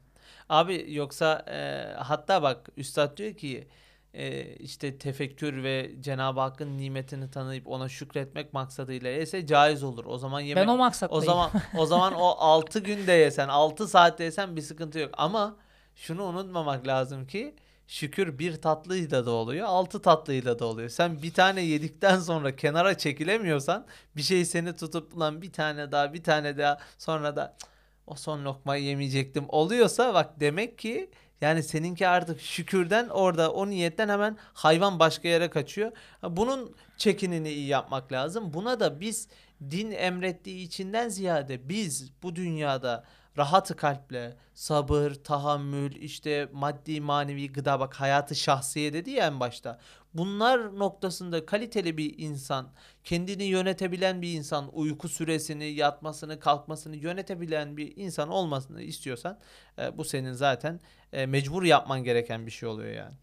A: Abi yoksa e, hatta bak Üstad diyor ki e, işte tefekkür ve Cenab-ı Hakk'ın nimetini tanıyıp ona şükretmek maksadıyla yese caiz olur. O zaman yemek
B: Ben o
A: o
B: maksattayım.
A: zaman o zaman o 6 günde yesen 6 saatte yesen bir sıkıntı yok. Ama şunu unutmamak lazım ki şükür bir tatlıyla da oluyor, altı tatlıyla da oluyor. Sen bir tane yedikten sonra kenara çekilemiyorsan bir şey seni tutup lan bir tane daha bir tane daha sonra da "Cık, o son lokmayı yemeyecektim oluyorsa bak demek ki yani seninki artık şükürden orada o niyetten hemen hayvan başka yere kaçıyor. Bunun çekinini iyi yapmak lazım. Buna da biz din emrettiği içinden ziyade biz bu dünyada rahatı kalple sabır, tahammül, işte maddi manevi gıda bak hayatı şahsiye dedi ya en başta. Bunlar noktasında kaliteli bir insan, kendini yönetebilen bir insan, uyku süresini, yatmasını, kalkmasını yönetebilen bir insan olmasını istiyorsan e, bu senin zaten e, mecbur yapman gereken bir şey oluyor yani.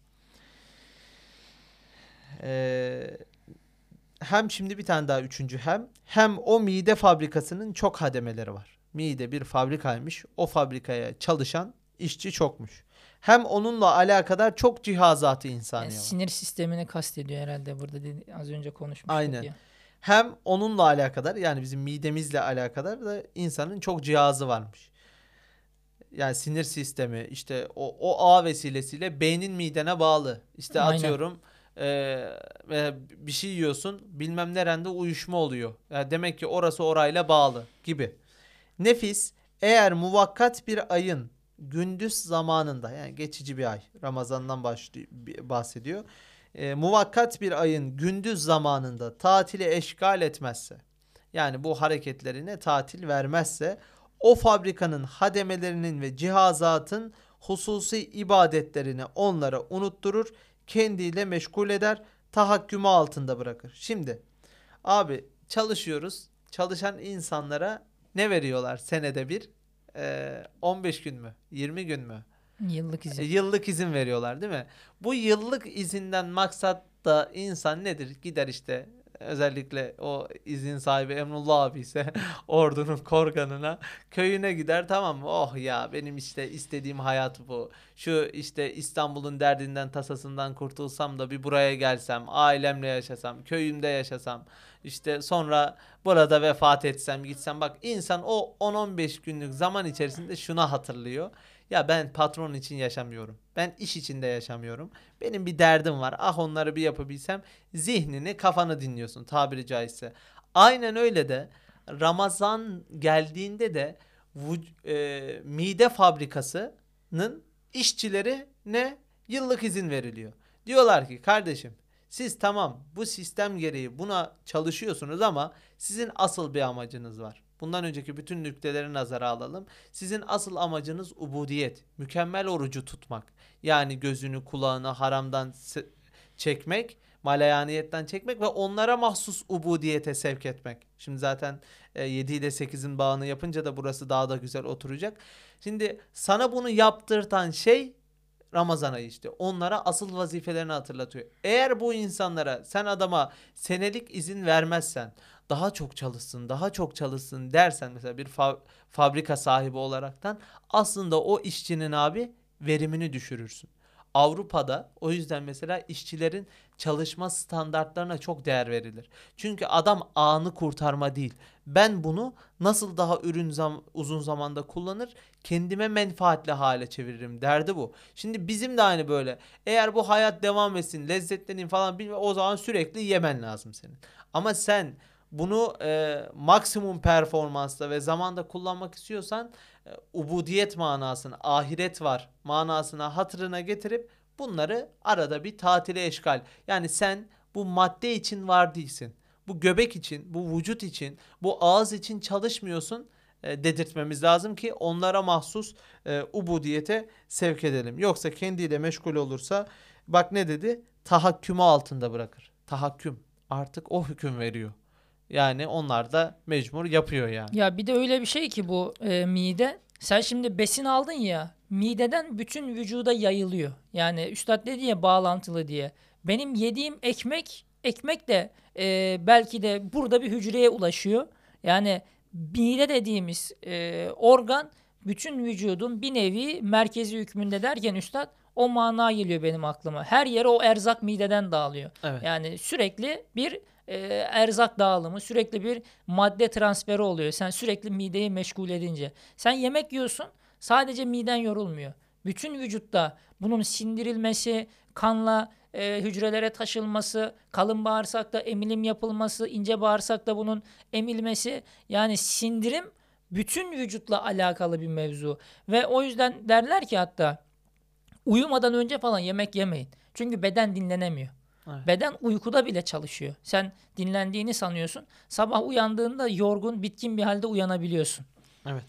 A: Eee hem şimdi bir tane daha üçüncü hem hem o mide fabrikasının çok hademeleri var. Mide bir fabrikaymış. O fabrikaya çalışan işçi çokmuş. Hem onunla alakadar çok cihazatı
B: Yani
A: insani var.
B: sinir sistemini kastediyor herhalde burada dedi, az önce konuşmuştuk
A: Aynen.
B: ya.
A: Hem onunla alakadar yani bizim midemizle alakadar da insanın çok cihazı varmış. Yani sinir sistemi işte o, o ağ vesilesiyle beynin midene bağlı. İşte
B: Aynen.
A: atıyorum e, bir şey yiyorsun bilmem nerende uyuşma oluyor. Yani demek ki orası orayla bağlı gibi. Nefis eğer muvakkat bir ayın gündüz zamanında yani geçici bir ay Ramazan'dan başlıyor, bahsediyor. E, muvakkat bir ayın gündüz zamanında tatili eşgal etmezse yani bu hareketlerine tatil vermezse o fabrikanın hademelerinin ve cihazatın hususi ibadetlerini onlara unutturur, kendiyle meşgul eder, tahakkümü altında bırakır. Şimdi abi çalışıyoruz. Çalışan insanlara ne veriyorlar senede bir? Ee, 15 gün mü? 20 gün mü?
B: Yıllık
A: E,
B: izin.
A: Yıllık izin veriyorlar değil mi? Bu yıllık izinden maksat da insan nedir? Gider işte özellikle o izin sahibi Emrullah abi ise ordunun korganına köyüne gider tamam mı? Oh ya benim işte istediğim hayat bu. Şu işte İstanbul'un derdinden tasasından kurtulsam da bir buraya gelsem, ailemle yaşasam, köyümde yaşasam, işte sonra burada vefat etsem, gitsem bak insan o 10-15 günlük zaman içerisinde şuna hatırlıyor. Ya ben patron için yaşamıyorum. Ben iş içinde yaşamıyorum. Benim bir derdim var. Ah onları bir yapabilsem zihnini kafanı dinliyorsun tabiri caizse. Aynen öyle de Ramazan geldiğinde de e, mide fabrikasının işçileri ne yıllık izin veriliyor. Diyorlar ki kardeşim siz tamam bu sistem gereği buna çalışıyorsunuz ama sizin asıl bir amacınız var. Bundan önceki bütün nükteleri nazara alalım. Sizin asıl amacınız ubudiyet. Mükemmel orucu tutmak. Yani gözünü kulağını haramdan çekmek. Malayaniyetten çekmek ve onlara mahsus ubudiyete sevk etmek. Şimdi zaten e, 7 ile 8'in bağını yapınca da burası daha da güzel oturacak. Şimdi sana bunu yaptırtan şey Ramazan ayı işte. Onlara asıl vazifelerini hatırlatıyor. Eğer bu insanlara sen adama senelik izin vermezsen daha çok çalışsın, daha çok çalışsın dersen mesela bir fa- fabrika sahibi olaraktan aslında o işçinin abi verimini düşürürsün. Avrupa'da o yüzden mesela işçilerin çalışma standartlarına çok değer verilir. Çünkü adam anı kurtarma değil. Ben bunu nasıl daha ürün zam uzun zamanda kullanır, kendime menfaatli hale çeviririm derdi bu. Şimdi bizim de aynı böyle. Eğer bu hayat devam etsin, lezzetlenin falan bilme o zaman sürekli yemen lazım senin. Ama sen bunu e, maksimum performansla ve zamanda kullanmak istiyorsan e, ubudiyet manasını, ahiret var manasına hatırına getirip bunları arada bir tatile eşgal. Yani sen bu madde için var değilsin. Bu göbek için, bu vücut için, bu ağız için çalışmıyorsun e, dedirtmemiz lazım ki onlara mahsus e, ubudiyete sevk edelim. Yoksa kendiyle meşgul olursa bak ne dedi? Tahakkümü altında bırakır. Tahakküm artık o hüküm veriyor. Yani onlar da mecbur yapıyor yani.
B: Ya bir de öyle bir şey ki bu e, mide. Sen şimdi besin aldın ya mideden bütün vücuda yayılıyor. Yani üstad dedi ya bağlantılı diye. Benim yediğim ekmek ekmek de e, belki de burada bir hücreye ulaşıyor. Yani mide dediğimiz e, organ bütün vücudun bir nevi merkezi hükmünde derken üstad o mana geliyor benim aklıma. Her yere o erzak mideden dağılıyor.
A: Evet.
B: Yani sürekli bir e, erzak dağılımı, sürekli bir madde transferi oluyor. Sen sürekli mideyi meşgul edince. Sen yemek yiyorsun, sadece miden yorulmuyor. Bütün vücutta bunun sindirilmesi, kanla e, hücrelere taşılması, kalın bağırsakta emilim yapılması, ince bağırsakta bunun emilmesi, yani sindirim bütün vücutla alakalı bir mevzu. Ve o yüzden derler ki hatta uyumadan önce falan yemek yemeyin. Çünkü beden dinlenemiyor.
A: Evet.
B: Beden uykuda bile çalışıyor. Sen dinlendiğini sanıyorsun. Sabah uyandığında yorgun, bitkin bir halde uyanabiliyorsun.
A: Evet.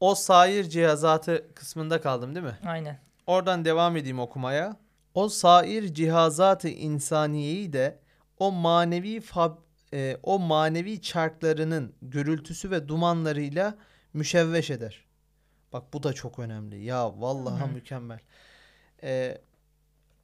A: O sair cihazatı kısmında kaldım değil mi?
B: Aynen.
A: Oradan devam edeyim okumaya. O sair cihazatı insaniyeyi de o manevi fab, e, o manevi çarklarının gürültüsü ve dumanlarıyla müşevveş eder. Bak bu da çok önemli. Ya vallahi
B: Hı.
A: mükemmel. E,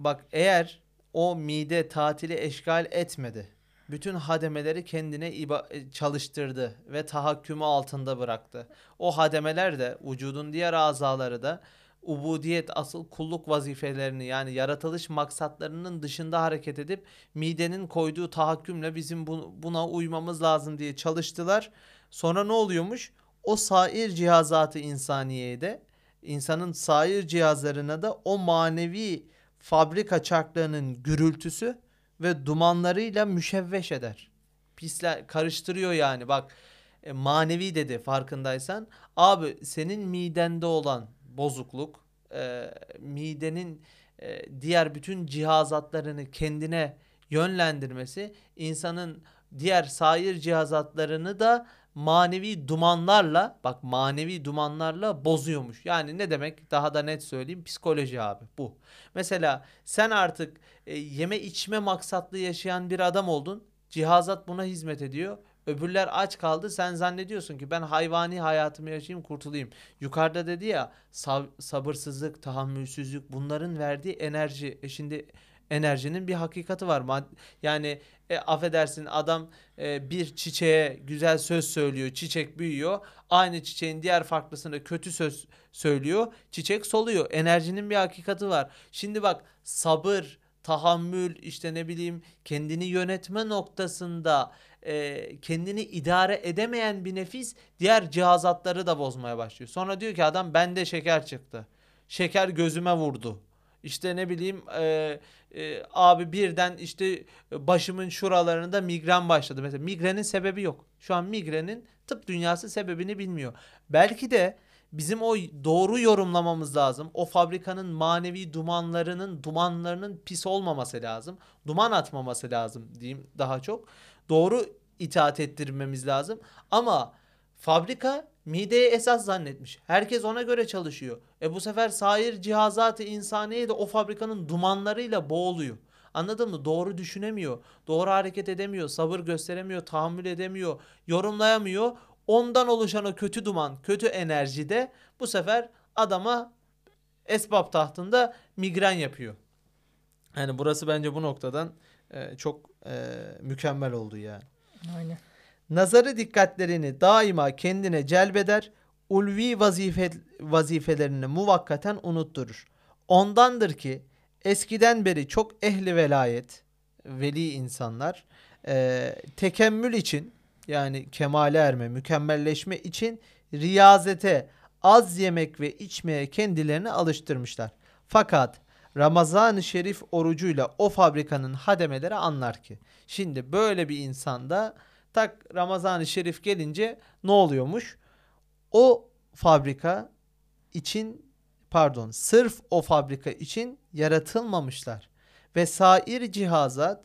A: bak eğer o mide tatili eşgal etmedi. Bütün hademeleri kendine iba- e, çalıştırdı ve tahakkümü altında bıraktı. O hademeler de vücudun diğer azaları da ubudiyet asıl kulluk vazifelerini yani yaratılış maksatlarının dışında hareket edip midenin koyduğu tahakkümle bizim bu- buna uymamız lazım diye çalıştılar. Sonra ne oluyormuş? O sair cihazatı insaniyeye de insanın sair cihazlarına da o manevi fabrika çarklarının gürültüsü ve dumanlarıyla müşevveş eder. Pisler karıştırıyor yani bak e, manevi dedi farkındaysan. Abi senin midende olan bozukluk e, midenin e, diğer bütün cihazatlarını kendine yönlendirmesi insanın diğer sair cihazatlarını da manevi dumanlarla bak manevi dumanlarla bozuyormuş. Yani ne demek daha da net söyleyeyim psikoloji abi bu. Mesela sen artık e, yeme içme maksatlı yaşayan bir adam oldun. Cihazat buna hizmet ediyor. Öbürler aç kaldı. Sen zannediyorsun ki ben hayvani hayatımı yaşayayım kurtulayım. Yukarıda dedi ya sab- sabırsızlık, tahammülsüzlük bunların verdiği enerji. E şimdi enerjinin bir hakikati var. Yani e, affedersin adam e, bir çiçeğe güzel söz söylüyor. Çiçek büyüyor. Aynı çiçeğin diğer farklısına kötü söz söylüyor. Çiçek soluyor. Enerjinin bir hakikati var. Şimdi bak sabır, tahammül işte ne bileyim kendini yönetme noktasında e, kendini idare edemeyen bir nefis diğer cihazatları da bozmaya başlıyor. Sonra diyor ki adam bende şeker çıktı. Şeker gözüme vurdu. İşte ne bileyim e, e, abi birden işte başımın şuralarında migren başladı. Mesela migrenin sebebi yok. Şu an migrenin tıp dünyası sebebini bilmiyor. Belki de bizim o doğru yorumlamamız lazım. O fabrikanın manevi dumanlarının dumanlarının pis olmaması lazım. Duman atmaması lazım diyeyim daha çok. Doğru itaat ettirmemiz lazım. Ama Fabrika mideyi esas zannetmiş. Herkes ona göre çalışıyor. E bu sefer sair cihazatı insaniye de o fabrikanın dumanlarıyla boğuluyor. Anladın mı? Doğru düşünemiyor. Doğru hareket edemiyor. Sabır gösteremiyor. Tahammül edemiyor. Yorumlayamıyor. Ondan oluşan o kötü duman, kötü enerji de bu sefer adama esbab tahtında migren yapıyor. Yani burası bence bu noktadan e, çok e, mükemmel oldu yani.
B: Aynen.
A: Nazarı dikkatlerini daima kendine celbeder, ulvi vazife, vazifelerini muvakkaten unutturur. Ondandır ki eskiden beri çok ehli velayet, veli insanlar e, tekemmül için yani kemale erme, mükemmelleşme için riyazete, az yemek ve içmeye kendilerini alıştırmışlar. Fakat Ramazan-ı Şerif orucuyla o fabrikanın hademeleri anlar ki. Şimdi böyle bir insanda tak Ramazan-ı Şerif gelince ne oluyormuş? O fabrika için pardon sırf o fabrika için yaratılmamışlar. Ve sair cihazat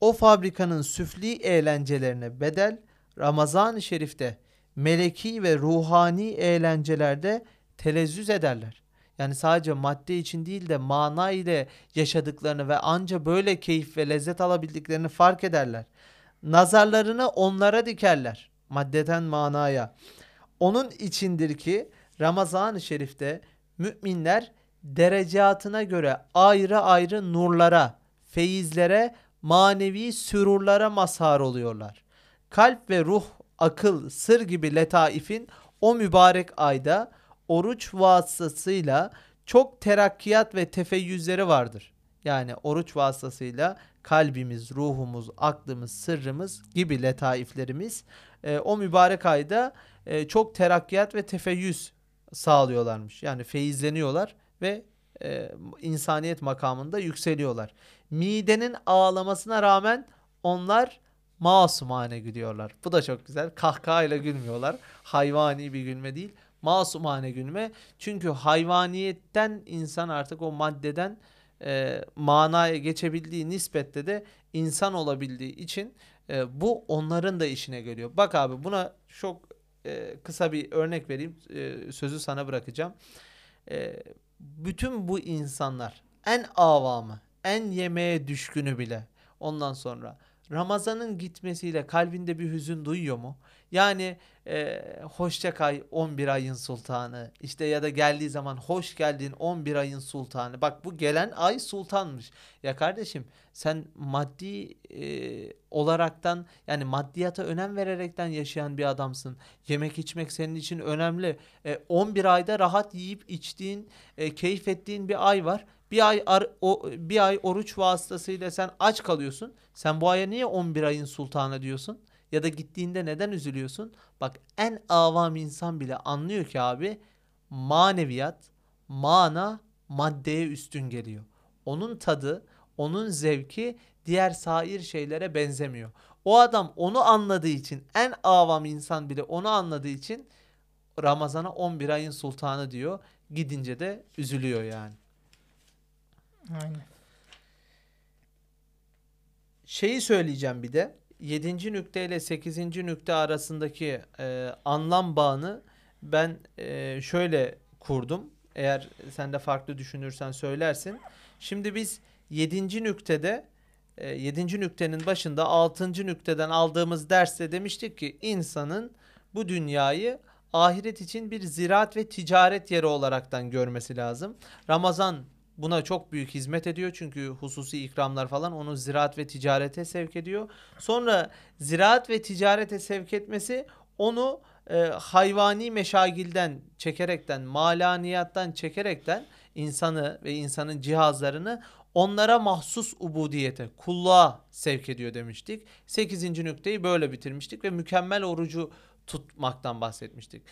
A: o fabrikanın süfli eğlencelerine bedel Ramazan-ı Şerif'te meleki ve ruhani eğlencelerde telezzüz ederler. Yani sadece madde için değil de mana ile yaşadıklarını ve anca böyle keyif ve lezzet alabildiklerini fark ederler. Nazarlarını onlara dikerler. Maddeden manaya. Onun içindir ki Ramazan-ı Şerif'te müminler derecatına göre ayrı ayrı nurlara, feyizlere, manevi sürurlara mazhar oluyorlar. Kalp ve ruh, akıl, sır gibi letaifin o mübarek ayda oruç vasıtasıyla çok terakkiyat ve tefeyyüzleri vardır. Yani oruç vasıtasıyla kalbimiz, ruhumuz, aklımız, sırrımız gibi letaiflerimiz e, o mübarek ayda e, çok terakkiyat ve tefeyyüz sağlıyorlarmış. Yani feyizleniyorlar ve e, insaniyet makamında yükseliyorlar. Midenin ağlamasına rağmen onlar masumane gülüyorlar. Bu da çok güzel. Kahkahayla gülmüyorlar. Hayvani bir gülme değil. Masumane gülme. Çünkü hayvaniyetten insan artık o maddeden e, manaya geçebildiği nispette de insan olabildiği için e, bu onların da işine geliyor. Bak abi buna çok e, kısa bir örnek vereyim. E, sözü sana bırakacağım. E, bütün bu insanlar en avamı, en yemeğe düşkünü bile ondan sonra Ramazan'ın gitmesiyle kalbinde bir hüzün duyuyor mu? Yani e, hoşça kay 11 ayın sultanı işte ya da geldiği zaman hoş geldin 11 ayın sultanı. Bak bu gelen ay sultanmış. Ya kardeşim sen maddi e, olaraktan yani maddiyata önem vererekten yaşayan bir adamsın. Yemek içmek senin için önemli. E, 11 ayda rahat yiyip içtiğin, e, keyif ettiğin bir ay var. Bir ay ar, o bir ay oruç vasıtasıyla sen aç kalıyorsun. Sen bu aya niye 11 ayın sultanı diyorsun? Ya da gittiğinde neden üzülüyorsun? Bak en avam insan bile anlıyor ki abi maneviyat, mana maddeye üstün geliyor. Onun tadı, onun zevki diğer sair şeylere benzemiyor. O adam onu anladığı için en avam insan bile onu anladığı için Ramazan'a 11 ayın sultanı diyor. Gidince de üzülüyor yani.
B: Aynen.
A: Şeyi söyleyeceğim bir de. 7. nükte ile 8. nükte arasındaki e, anlam bağını ben e, şöyle kurdum. Eğer sen de farklı düşünürsen söylersin. Şimdi biz 7. nüktede e, 7. nüktenin başında 6. nükteden aldığımız derste demiştik ki insanın bu dünyayı ahiret için bir ziraat ve ticaret yeri olaraktan görmesi lazım. Ramazan buna çok büyük hizmet ediyor. Çünkü hususi ikramlar falan onu ziraat ve ticarete sevk ediyor. Sonra ziraat ve ticarete sevk etmesi onu e, hayvani meşagilden çekerekten, malaniyattan çekerekten insanı ve insanın cihazlarını onlara mahsus ubudiyete, kulluğa sevk ediyor demiştik. 8. nükteyi böyle bitirmiştik ve mükemmel orucu tutmaktan bahsetmiştik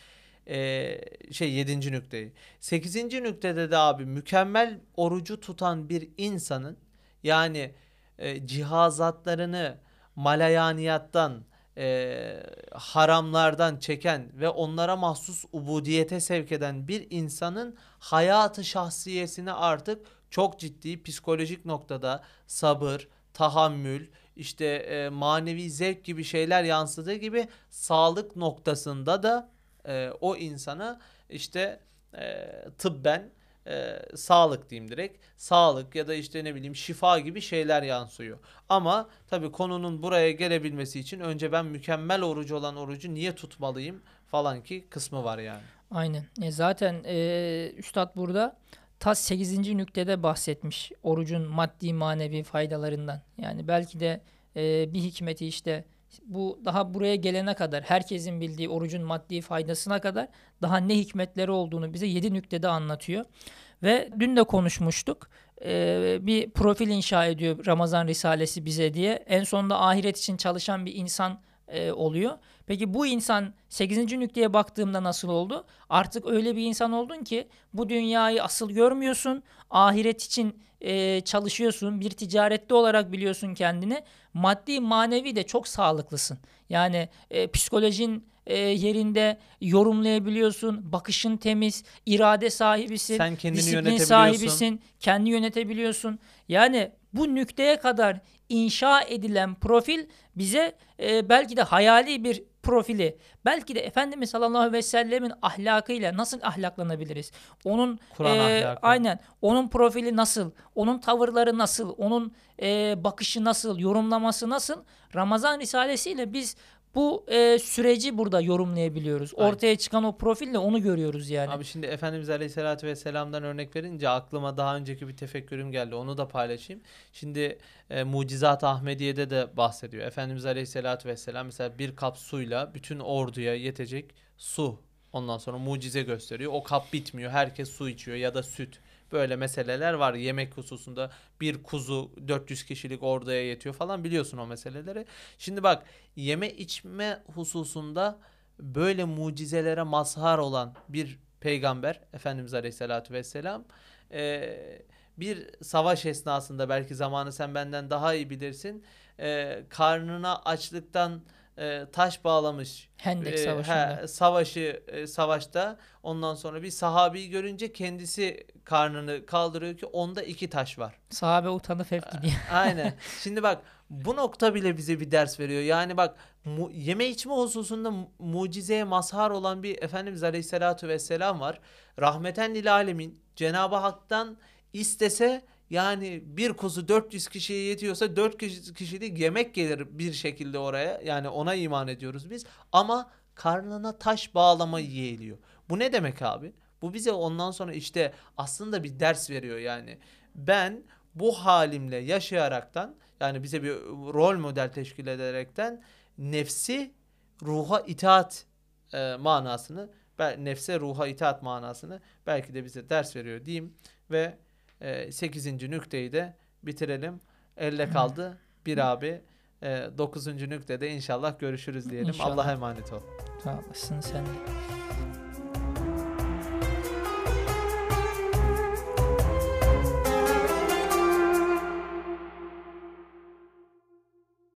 A: e, şey 7. nükteyi. 8. nüktede de abi mükemmel orucu tutan bir insanın yani e, cihazatlarını malayaniyattan e, haramlardan çeken ve onlara mahsus ubudiyete sevk eden bir insanın hayatı şahsiyesini artık çok ciddi psikolojik noktada sabır, tahammül, işte e, manevi zevk gibi şeyler yansıdığı gibi sağlık noktasında da e, o insana işte e, tıbben e, sağlık diyeyim direkt sağlık ya da işte ne bileyim şifa gibi şeyler yansıyor. Ama tabii konunun buraya gelebilmesi için önce ben mükemmel orucu olan orucu niye tutmalıyım falan ki kısmı var yani.
B: Aynen. E zaten e, Üstad burada ta 8. nüktede bahsetmiş orucun maddi manevi faydalarından. Yani belki de e, bir hikmeti işte bu daha buraya gelene kadar herkesin bildiği orucun maddi faydasına kadar daha ne hikmetleri olduğunu bize 7 nüktede anlatıyor. Ve dün de konuşmuştuk. E, bir profil inşa ediyor Ramazan Risalesi bize diye. En sonunda ahiret için çalışan bir insan e, oluyor. Peki bu insan 8. nükteye baktığımda nasıl oldu? Artık öyle bir insan oldun ki bu dünyayı asıl görmüyorsun. Ahiret için e, çalışıyorsun. Bir ticarette olarak biliyorsun kendini. Maddi manevi de çok sağlıklısın. Yani e, psikolojin e, yerinde yorumlayabiliyorsun. Bakışın temiz, irade sahibisin.
A: Sen kendini
B: disiplin
A: yönetebiliyorsun.
B: sahibisin. Kendi yönetebiliyorsun. Yani bu nükteye kadar inşa edilen profil bize e, belki de hayali bir profili, belki de Efendimiz sallallahu aleyhi ve sellemin ahlakıyla nasıl ahlaklanabiliriz? Onun
A: Kur'an
B: e,
A: ahlakı.
B: aynen onun profili nasıl, onun tavırları nasıl, onun e, bakışı nasıl, yorumlaması nasıl? Ramazan risalesiyle biz bu e, süreci burada yorumlayabiliyoruz.
A: Aynen.
B: Ortaya çıkan o profille onu görüyoruz yani.
A: Abi şimdi Efendimiz Aleyhisselatü Vesselam'dan örnek verince aklıma daha önceki bir tefekkürüm geldi. Onu da paylaşayım. Şimdi e, Mucizat Ahmediye'de de bahsediyor. Efendimiz Aleyhisselatü Vesselam mesela bir kap suyla bütün orduya yetecek su. Ondan sonra mucize gösteriyor. O kap bitmiyor. Herkes su içiyor ya da süt. Böyle meseleler var yemek hususunda. Bir kuzu 400 kişilik orduya yetiyor falan biliyorsun o meseleleri. Şimdi bak yeme içme hususunda böyle mucizelere mazhar olan bir peygamber Efendimiz Aleyhisselatü Vesselam eee, bir savaş esnasında belki zamanı sen benden daha iyi bilirsin eee, karnına açlıktan eee, taş bağlamış
B: Hendek
A: eee,
B: Savaşı'nda.
A: he, savaşı eee, savaşta ondan sonra bir sahabeyi görünce kendisi karnını kaldırıyor ki onda iki taş var.
B: Sahabe utanıp hep gidiyor.
A: Aynen. Şimdi bak bu nokta bile bize bir ders veriyor. Yani bak mu- yeme içme hususunda mu- mucizeye mazhar olan bir Efendimiz Aleyhisselatü Vesselam var. Rahmeten lil alemin Cenab-ı Hak'tan istese yani bir kuzu 400 kişiye yetiyorsa 4 kişi, kişilik yemek gelir bir şekilde oraya. Yani ona iman ediyoruz biz. Ama karnına taş bağlama yeğliyor. Bu ne demek abi? Bu bize ondan sonra işte aslında bir ders veriyor yani. Ben bu halimle yaşayaraktan yani bize bir rol model teşkil ederekten nefsi ruha itaat e, manasını nefse ruha itaat manasını belki de bize ders veriyor diyeyim ve e, 8. nükteyi de bitirelim. Elle kaldı bir abi. E, 9. nüktede inşallah görüşürüz diyelim.
B: İnşallah.
A: Allah'a emanet ol.
B: Sağ olasın sen de.